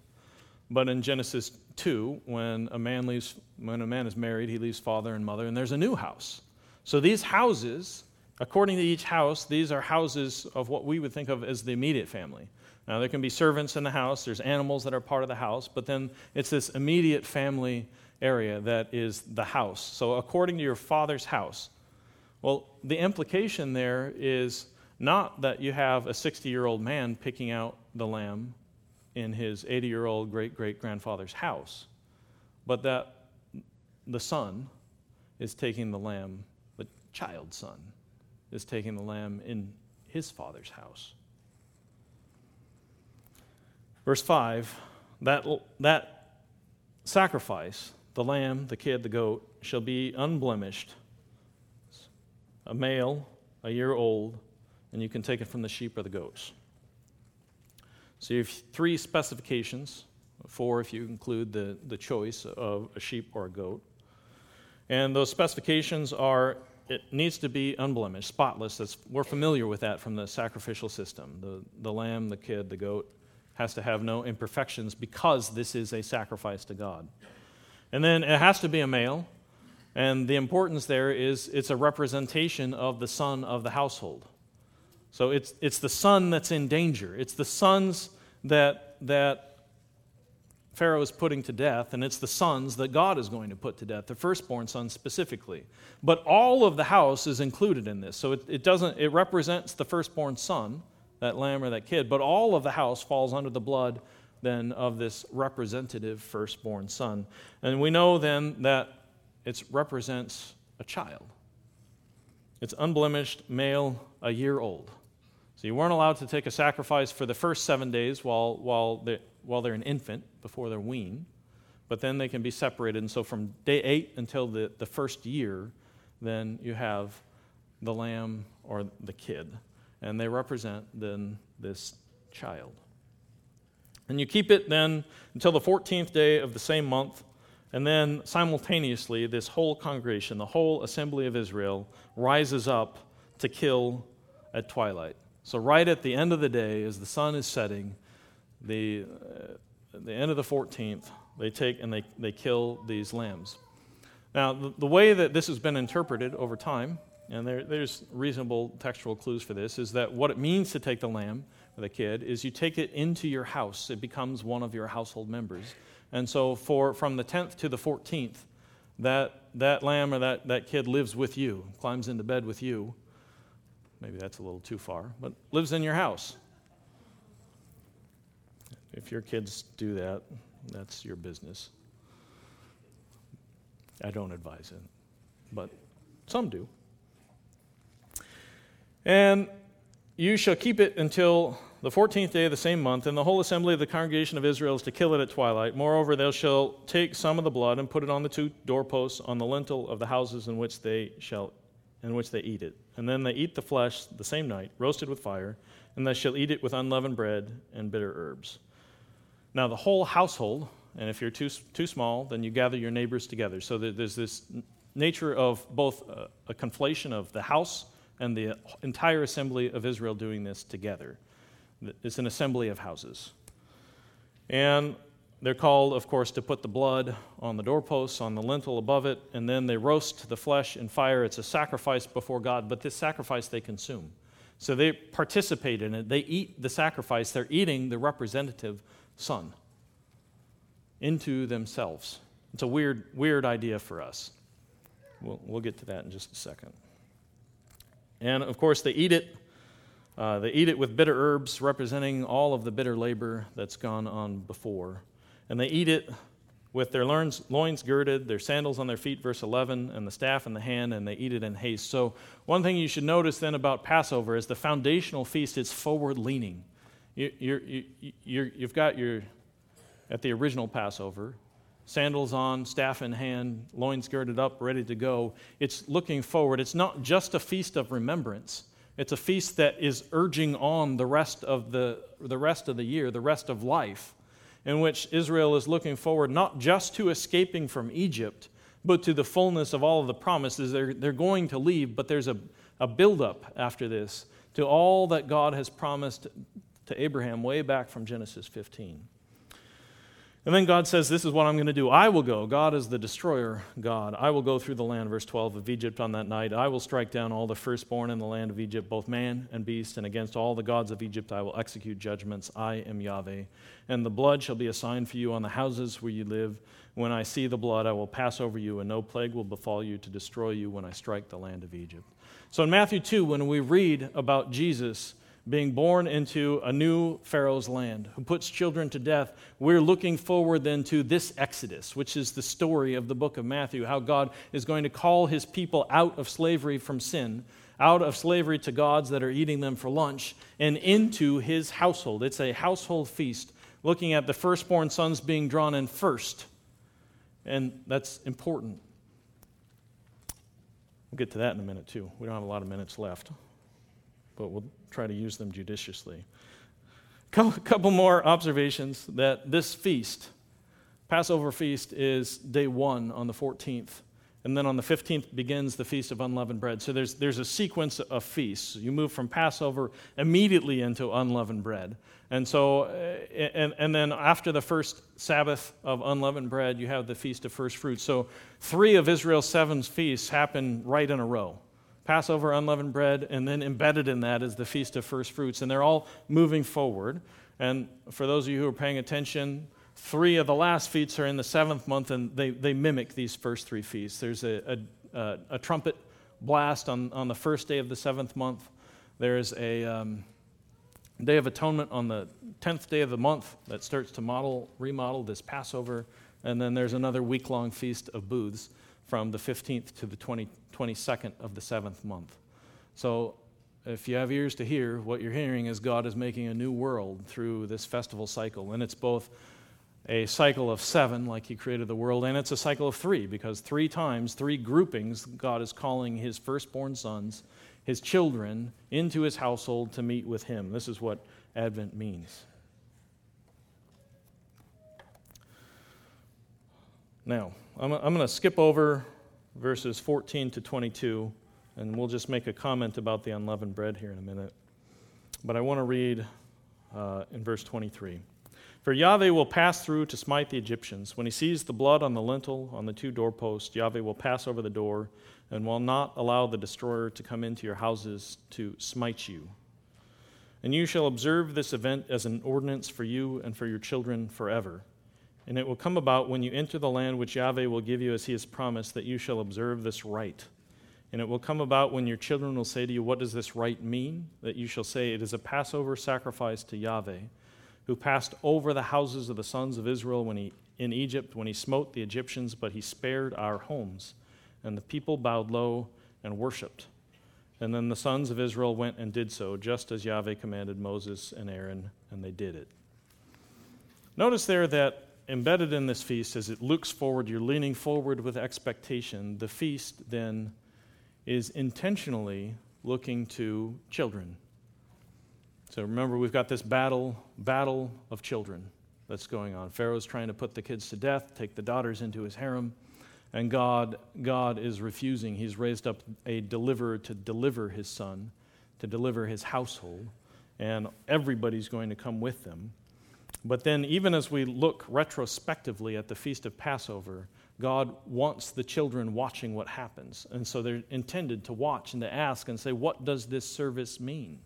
but in Genesis 2, when a man leaves, when a man is married, he leaves father and mother, and there's a new house. So these houses, according to each house, these are houses of what we would think of as the immediate family. Now, there can be servants in the house, there's animals that are part of the house, but then it's this immediate family area that is the house. So, according to your father's house, well, the implication there is not that you have a 60 year old man picking out the lamb in his 80 year old great great grandfather's house, but that the son is taking the lamb, the child son is taking the lamb in his father's house. Verse 5 that, that sacrifice, the lamb, the kid, the goat, shall be unblemished, a male, a year old, and you can take it from the sheep or the goats. So you have three specifications, four if you include the, the choice of a sheep or a goat. And those specifications are it needs to be unblemished, spotless. That's, we're familiar with that from the sacrificial system the, the lamb, the kid, the goat has to have no imperfections because this is a sacrifice to God. And then it has to be a male, and the importance there is it's a representation of the son of the household. So it's, it's the son that's in danger. It's the sons that, that Pharaoh is putting to death, and it's the sons that God is going to put to death, the firstborn sons specifically. But all of the house is included in this. So it, it doesn't, it represents the firstborn son that lamb or that kid, but all of the house falls under the blood then of this representative firstborn son. And we know then that it represents a child. It's unblemished, male, a year old. So you weren't allowed to take a sacrifice for the first seven days while, while, they, while they're an infant, before they're weaned. But then they can be separated. And so from day eight until the, the first year, then you have the lamb or the kid. And they represent then this child. And you keep it then until the 14th day of the same month. And then simultaneously, this whole congregation, the whole assembly of Israel, rises up to kill at twilight. So, right at the end of the day, as the sun is setting, the, uh, the end of the 14th, they take and they, they kill these lambs. Now, the, the way that this has been interpreted over time, and there, there's reasonable textual clues for this, is that what it means to take the lamb or the kid is you take it into your house. It becomes one of your household members. And so, for, from the 10th to the 14th, that, that lamb or that, that kid lives with you, climbs into bed with you. Maybe that's a little too far, but lives in your house. If your kids do that, that's your business. I don't advise it, but some do. And you shall keep it until the fourteenth day of the same month, and the whole assembly of the congregation of Israel is to kill it at twilight. Moreover, they shall take some of the blood and put it on the two doorposts on the lintel of the houses in which they shall in which they eat it. And then they eat the flesh the same night, roasted with fire, and they shall eat it with unleavened bread and bitter herbs. Now the whole household, and if you're too too small, then you gather your neighbors together. So there's this nature of both a, a conflation of the house and the entire assembly of Israel doing this together. It's an assembly of houses. And they're called, of course, to put the blood on the doorposts, on the lintel above it, and then they roast the flesh in fire. It's a sacrifice before God, but this sacrifice they consume. So they participate in it. They eat the sacrifice. They're eating the representative son into themselves. It's a weird, weird idea for us. We'll, we'll get to that in just a second. And of course, they eat it. Uh, they eat it with bitter herbs, representing all of the bitter labor that's gone on before. And they eat it with their loins, loins girded, their sandals on their feet, verse 11, and the staff in the hand, and they eat it in haste. So, one thing you should notice then about Passover is the foundational feast is forward leaning. You, you're, you, you've got your, at the original Passover, sandals on, staff in hand, loins girded up, ready to go. It's looking forward. It's not just a feast of remembrance. It's a feast that is urging on the rest of the, the rest of the year, the rest of life, in which Israel is looking forward not just to escaping from Egypt, but to the fullness of all of the promises. They're, they're going to leave, but there's a, a buildup after this to all that God has promised to Abraham way back from Genesis 15. And then God says, This is what I'm going to do. I will go. God is the destroyer God. I will go through the land, verse 12, of Egypt on that night. I will strike down all the firstborn in the land of Egypt, both man and beast, and against all the gods of Egypt I will execute judgments. I am Yahweh. And the blood shall be a sign for you on the houses where you live. When I see the blood, I will pass over you, and no plague will befall you to destroy you when I strike the land of Egypt. So in Matthew 2, when we read about Jesus, being born into a new Pharaoh's land who puts children to death, we're looking forward then to this Exodus, which is the story of the book of Matthew, how God is going to call his people out of slavery from sin, out of slavery to gods that are eating them for lunch, and into his household. It's a household feast, looking at the firstborn sons being drawn in first. And that's important. We'll get to that in a minute, too. We don't have a lot of minutes left but we'll try to use them judiciously. A couple more observations that this feast, Passover feast, is day one on the 14th. And then on the 15th begins the Feast of Unleavened Bread. So there's, there's a sequence of feasts. You move from Passover immediately into unleavened bread. And so, uh, and, and then after the first Sabbath of unleavened bread, you have the Feast of First Fruits. So three of Israel's seven feasts happen right in a row. Passover, unleavened bread, and then embedded in that is the Feast of First Fruits. And they're all moving forward. And for those of you who are paying attention, three of the last feasts are in the seventh month, and they, they mimic these first three feasts. There's a, a, a trumpet blast on, on the first day of the seventh month. There's a um, Day of Atonement on the 10th day of the month that starts to model, remodel this Passover. And then there's another week long feast of booths from the 15th to the 20, 22nd of the seventh month. So, if you have ears to hear, what you're hearing is God is making a new world through this festival cycle. And it's both a cycle of seven, like He created the world, and it's a cycle of three, because three times, three groupings, God is calling His firstborn sons, His children, into His household to meet with Him. This is what Advent means. Now, I'm, I'm going to skip over verses 14 to 22, and we'll just make a comment about the unleavened bread here in a minute. But I want to read uh, in verse 23. For Yahweh will pass through to smite the Egyptians. When he sees the blood on the lintel, on the two doorposts, Yahweh will pass over the door and will not allow the destroyer to come into your houses to smite you. And you shall observe this event as an ordinance for you and for your children forever. And it will come about when you enter the land which Yahweh will give you as he has promised, that you shall observe this rite. And it will come about when your children will say to you, What does this rite mean? That you shall say, It is a Passover sacrifice to Yahweh, who passed over the houses of the sons of Israel when he, in Egypt when he smote the Egyptians, but he spared our homes. And the people bowed low and worshipped. And then the sons of Israel went and did so, just as Yahweh commanded Moses and Aaron, and they did it. Notice there that embedded in this feast, as it looks forward, you're leaning forward with expectation. The feast then is intentionally looking to children. So remember, we've got this battle, battle of children that's going on. Pharaoh's trying to put the kids to death, take the daughters into his harem, and God, God is refusing. He's raised up a deliverer to deliver his son, to deliver his household, and everybody's going to come with them. But then, even as we look retrospectively at the Feast of Passover, God wants the children watching what happens. And so they're intended to watch and to ask and say, What does this service mean?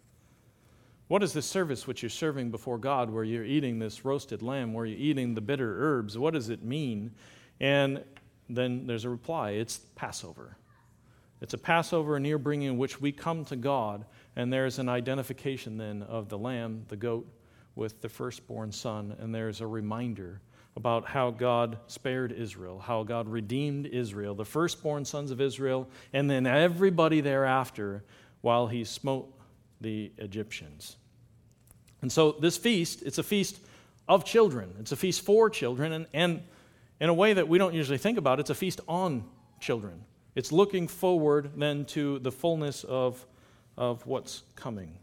What is this service which you're serving before God where you're eating this roasted lamb, where you're eating the bitter herbs? What does it mean? And then there's a reply it's Passover. It's a Passover, near bringing in which we come to God, and there's an identification then of the lamb, the goat, with the firstborn son, and there's a reminder about how God spared Israel, how God redeemed Israel, the firstborn sons of Israel, and then everybody thereafter while he smote the Egyptians. And so this feast, it's a feast of children. It's a feast for children, and, and in a way that we don't usually think about, it's a feast on children. It's looking forward then to the fullness of, of what's coming.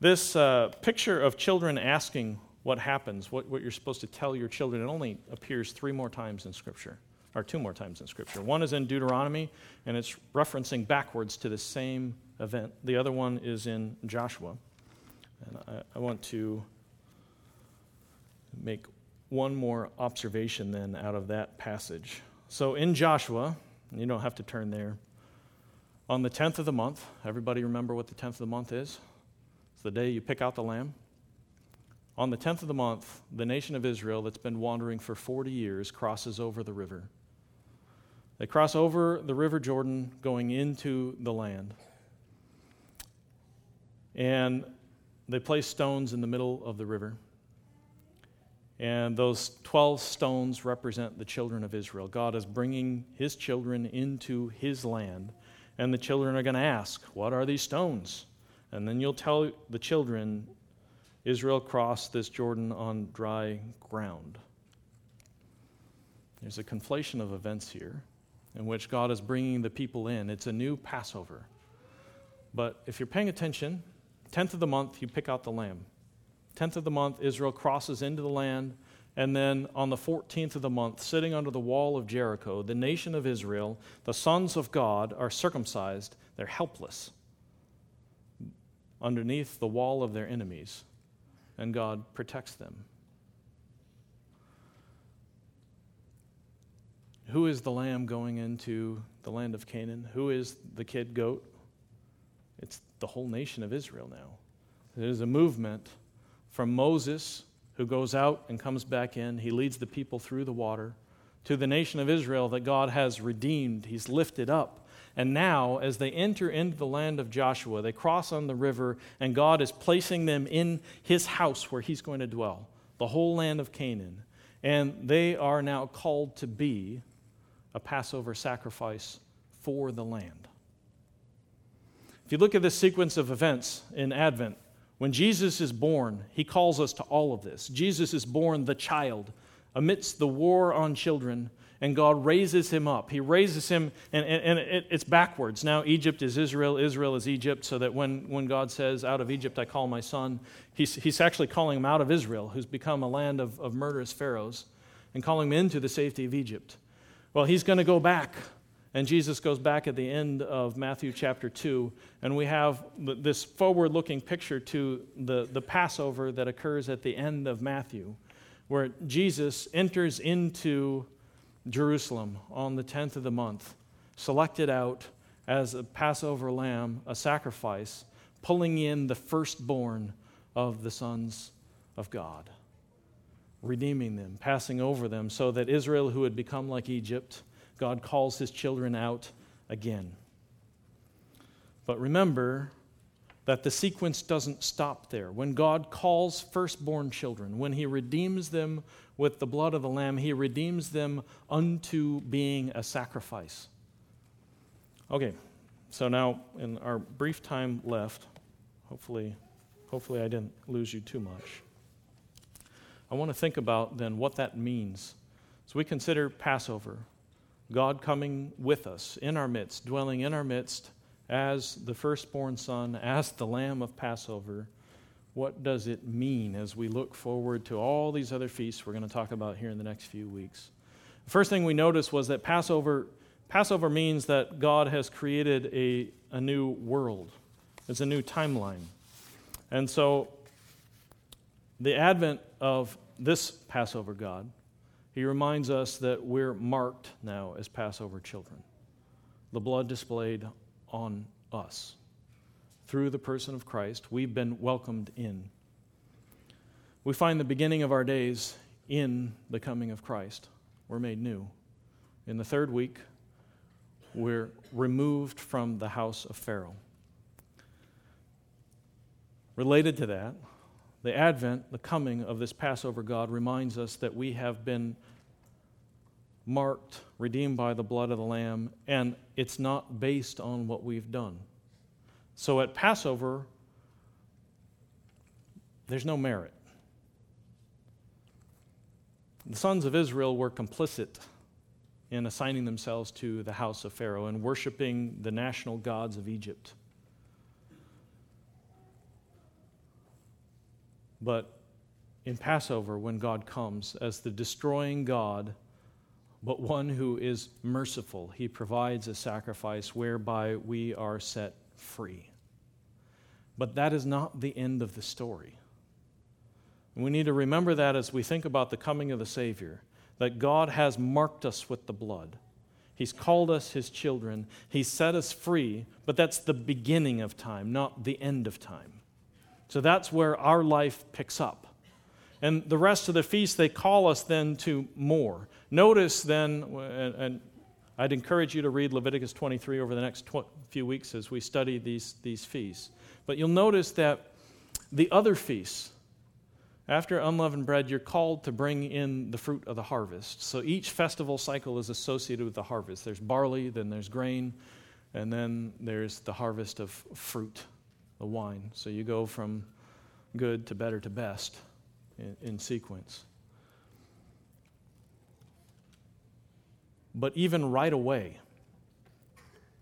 This uh, picture of children asking what happens, what, what you're supposed to tell your children, it only appears three more times in Scripture, or two more times in Scripture. One is in Deuteronomy, and it's referencing backwards to the same event. The other one is in Joshua. And I, I want to make one more observation then out of that passage. So in Joshua, you don't have to turn there, on the 10th of the month, everybody remember what the 10th of the month is? The day you pick out the lamb. On the 10th of the month, the nation of Israel that's been wandering for 40 years crosses over the river. They cross over the River Jordan going into the land. And they place stones in the middle of the river. And those 12 stones represent the children of Israel. God is bringing his children into his land. And the children are going to ask, What are these stones? And then you'll tell the children Israel crossed this Jordan on dry ground. There's a conflation of events here in which God is bringing the people in. It's a new Passover. But if you're paying attention, 10th of the month, you pick out the lamb. 10th of the month, Israel crosses into the land. And then on the 14th of the month, sitting under the wall of Jericho, the nation of Israel, the sons of God, are circumcised. They're helpless underneath the wall of their enemies, and God protects them. Who is the lamb going into the land of Canaan? Who is the kid goat? It's the whole nation of Israel now. There's a movement from Moses, who goes out and comes back in. He leads the people through the water to the nation of Israel that God has redeemed. He's lifted up and now, as they enter into the land of Joshua, they cross on the river, and God is placing them in his house where he's going to dwell, the whole land of Canaan. And they are now called to be a Passover sacrifice for the land. If you look at this sequence of events in Advent, when Jesus is born, he calls us to all of this. Jesus is born the child amidst the war on children, and God raises him up. He raises him, and, and, and it, it's backwards. Now, Egypt is Israel, Israel is Egypt, so that when, when God says, Out of Egypt I call my son, he's, he's actually calling him out of Israel, who's become a land of, of murderous pharaohs, and calling him into the safety of Egypt. Well, he's going to go back. And Jesus goes back at the end of Matthew chapter 2, and we have this forward looking picture to the, the Passover that occurs at the end of Matthew, where Jesus enters into Jerusalem on the 10th of the month, selected out as a Passover lamb, a sacrifice, pulling in the firstborn of the sons of God, redeeming them, passing over them, so that Israel, who had become like Egypt, God calls his children out again. But remember, that the sequence doesn't stop there. When God calls firstborn children, when He redeems them with the blood of the Lamb, He redeems them unto being a sacrifice. Okay, so now in our brief time left, hopefully, hopefully I didn't lose you too much. I want to think about then what that means. So we consider Passover, God coming with us in our midst, dwelling in our midst as the firstborn son, as the lamb of Passover, what does it mean as we look forward to all these other feasts we're going to talk about here in the next few weeks? The first thing we noticed was that Passover, Passover means that God has created a, a new world, it's a new timeline. And so, the advent of this Passover God, he reminds us that we're marked now as Passover children. The blood displayed on us. Through the person of Christ, we've been welcomed in. We find the beginning of our days in the coming of Christ. We're made new. In the third week, we're removed from the house of Pharaoh. Related to that, the advent, the coming of this Passover God reminds us that we have been marked, redeemed by the blood of the Lamb, and it's not based on what we've done. So at Passover, there's no merit. The sons of Israel were complicit in assigning themselves to the house of Pharaoh and worshiping the national gods of Egypt. But in Passover, when God comes as the destroying God, but one who is merciful. He provides a sacrifice whereby we are set free. But that is not the end of the story. And we need to remember that as we think about the coming of the Savior, that God has marked us with the blood. He's called us his children. He's set us free, but that's the beginning of time, not the end of time. So that's where our life picks up. And the rest of the feast, they call us then to more. Notice then, and I'd encourage you to read Leviticus 23 over the next tw- few weeks as we study these, these feasts. But you'll notice that the other feasts, after unleavened bread, you're called to bring in the fruit of the harvest. So each festival cycle is associated with the harvest. There's barley, then there's grain, and then there's the harvest of fruit, the wine. So you go from good to better to best in, in sequence. But even right away,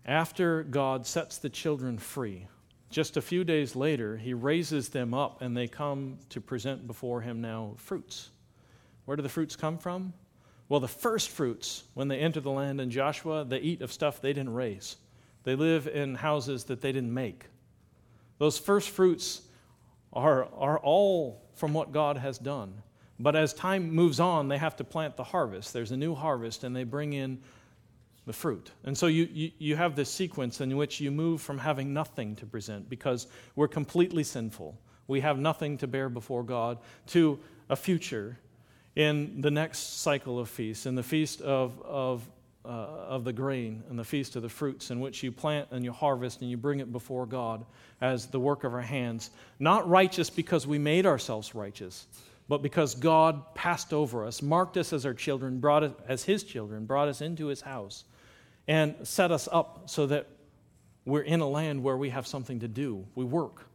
after God sets the children free, just a few days later, he raises them up and they come to present before him now fruits. Where do the fruits come from? Well, the first fruits, when they enter the land in Joshua, they eat of stuff they didn't raise. They live in houses that they didn't make. Those first fruits are, are all from what God has done. But as time moves on, they have to plant the harvest. There's a new harvest, and they bring in the fruit. And so you, you, you, have this sequence in which you move from having nothing to present because we're completely sinful. We have nothing to bear before God to a future in the next cycle of feasts, in the feast of, of, uh, of the grain and the feast of the fruits, in which you plant and you harvest and you bring it before God as the work of our hands. Not righteous because we made ourselves righteous but because God passed over us, marked us as our children, brought us as his children, brought us into his house, and set us up so that we're in a land where we have something to do. We work.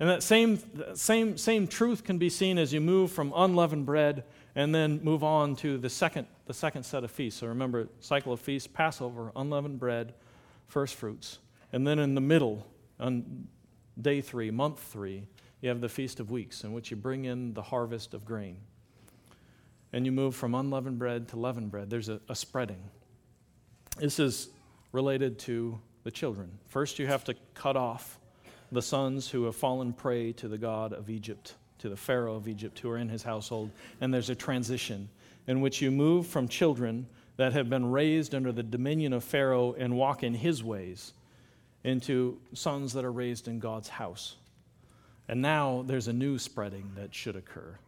And that same, same, same truth can be seen as you move from unleavened bread and then move on to the second, the second set of feasts. So remember, cycle of feasts, Passover, unleavened bread, first fruits. And then in the middle, on day three, month three, you have the Feast of Weeks, in which you bring in the harvest of grain. And you move from unleavened bread to leavened bread. There's a, a spreading. This is related to the children. First, you have to cut off the sons who have fallen prey to the God of Egypt, to the Pharaoh of Egypt who are in his household. And there's a transition in which you move from children that have been raised under the dominion of Pharaoh and walk in his ways into sons that are raised in God's house. And now there's a new spreading that should occur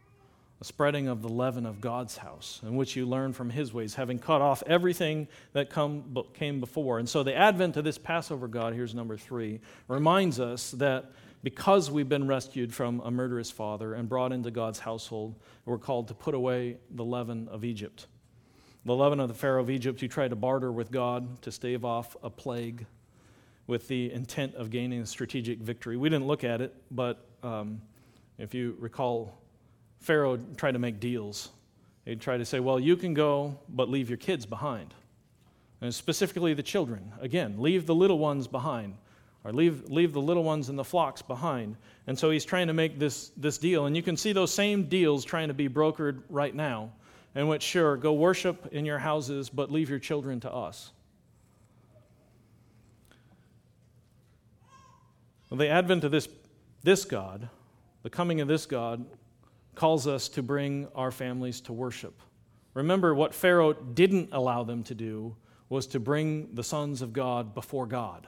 a spreading of the leaven of God's house, in which you learn from his ways, having cut off everything that come, came before. And so the advent of this Passover God, here's number three, reminds us that because we've been rescued from a murderous father and brought into God's household, we're called to put away the leaven of Egypt. The leaven of the Pharaoh of Egypt, who tried to barter with God to stave off a plague with the intent of gaining a strategic victory. We didn't look at it, but um, if you recall Pharaoh tried to make deals. He'd try to say, well, you can go, but leave your kids behind. And specifically the children. Again, leave the little ones behind, or leave, leave the little ones in the flocks behind. And so he's trying to make this, this deal. And you can see those same deals trying to be brokered right now, in which, sure, go worship in your houses, but leave your children to us. Well, the advent of this, this God, the coming of this God, calls us to bring our families to worship. Remember, what Pharaoh didn't allow them to do was to bring the sons of God before God.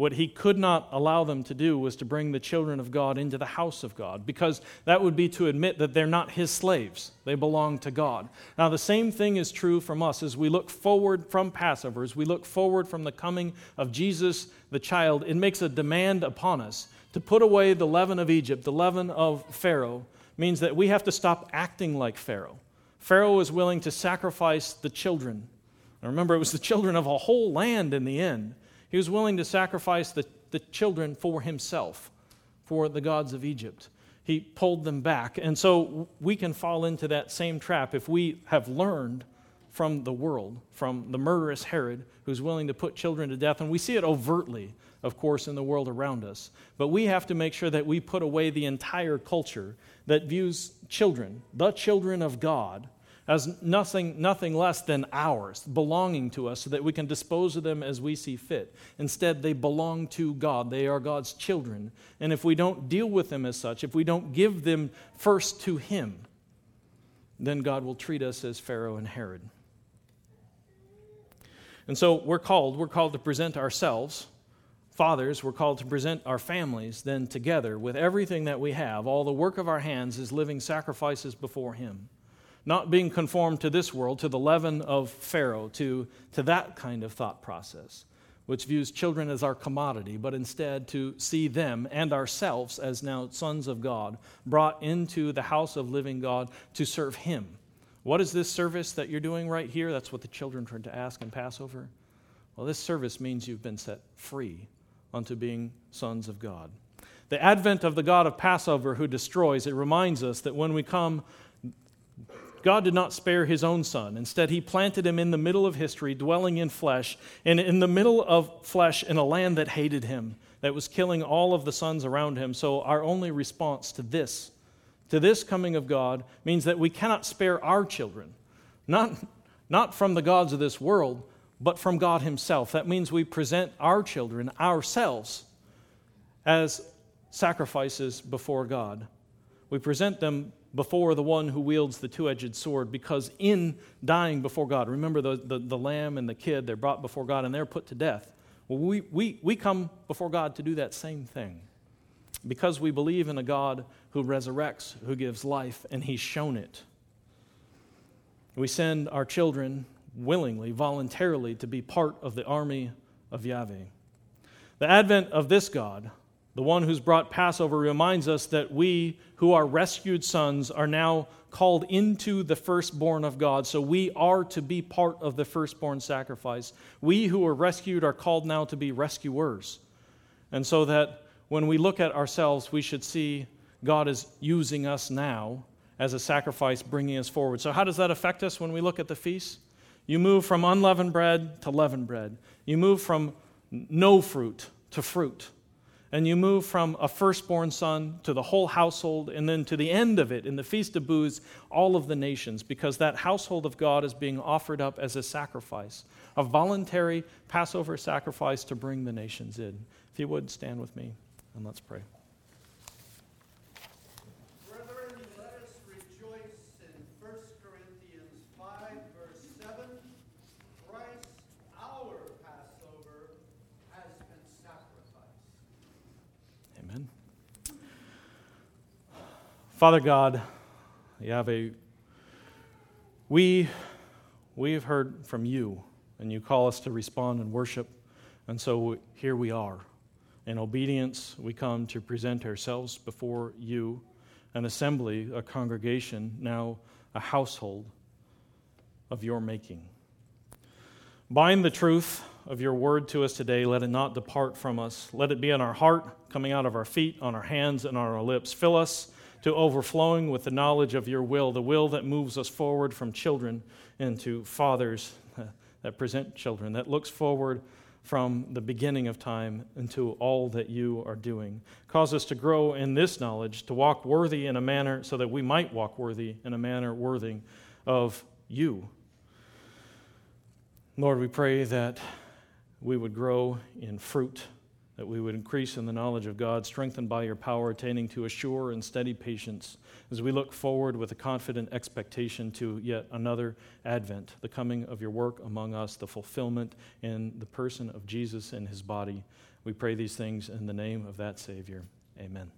What he could not allow them to do was to bring the children of God into the house of God, because that would be to admit that they're not his slaves. They belong to God. Now, the same thing is true from us as we look forward from Passover, as we look forward from the coming of Jesus the child. It makes a demand upon us to put away the leaven of Egypt, the leaven of Pharaoh, means that we have to stop acting like Pharaoh. Pharaoh was willing to sacrifice the children. Remember, it was the children of a whole land in the end. He was willing to sacrifice the, the children for himself, for the gods of Egypt. He pulled them back. And so we can fall into that same trap if we have learned from the world, from the murderous Herod, who's willing to put children to death. And we see it overtly, of course, in the world around us. But we have to make sure that we put away the entire culture that views children, the children of God, as nothing, nothing less than ours, belonging to us, so that we can dispose of them as we see fit. Instead, they belong to God. They are God's children. And if we don't deal with them as such, if we don't give them first to Him, then God will treat us as Pharaoh and Herod. And so we're called, we're called to present ourselves Fathers, we're called to present our families then together with everything that we have, all the work of our hands is living sacrifices before Him. Not being conformed to this world, to the leaven of Pharaoh, to, to that kind of thought process, which views children as our commodity, but instead to see them and ourselves as now sons of God, brought into the house of living God to serve Him. What is this service that you're doing right here? That's what the children tried to ask in Passover. Well, this service means you've been set free unto being sons of God. The advent of the God of Passover who destroys, it reminds us that when we come, God did not spare his own son. Instead, he planted him in the middle of history, dwelling in flesh, and in the middle of flesh in a land that hated him, that was killing all of the sons around him. So, our only response to this, to this coming of God, means that we cannot spare our children, not, not from the gods of this world, but from God Himself. That means we present our children, ourselves, as sacrifices before God. We present them before the one who wields the two edged sword because in dying before God, remember the, the, the, lamb and the kid, they're brought before God and they're put to death. Well, we, we, we come before God to do that same thing because we believe in a God who resurrects, who gives life, and He's shown it. We send our children willingly, voluntarily, to be part of the army of Yahweh. The advent of this God, the one who's brought Passover, reminds us that we who are rescued sons are now called into the firstborn of God. So we are to be part of the firstborn sacrifice. We who are rescued are called now to be rescuers. And so that when we look at ourselves, we should see God is using us now as a sacrifice, bringing us forward. So, how does that affect us when we look at the feast? You move from unleavened bread to leavened bread. You move from no fruit to fruit. And you move from a firstborn son to the whole household, and then to the end of it, in the Feast of Booths, all of the nations, because that household of God is being offered up as a sacrifice, a voluntary Passover sacrifice to bring the nations in. If you would, stand with me and let's pray. Father God, Yahweh, we, we've heard from you, and you call us to respond and worship, and so here we are. In obedience, we come to present ourselves before you, an assembly, a congregation, now a household of your making. Bind the truth of your word to us today. Let it not depart from us. Let it be in our heart, coming out of our feet, on our hands, and on our lips. Fill us to overflowing with the knowledge of your will, the will that moves us forward from children into fathers that present children, that looks forward from the beginning of time into all that you are doing. Cause us to grow in this knowledge, to walk worthy in a manner so that we might walk worthy in a manner worthy of you. Lord, we pray that we would grow in fruit that we would increase in the knowledge of God, strengthened by your power, attaining to a sure and steady patience as we look forward with a confident expectation to yet another advent, the coming of your work among us, the fulfillment in the person of Jesus and his body. We pray these things in the name of that Savior. Amen.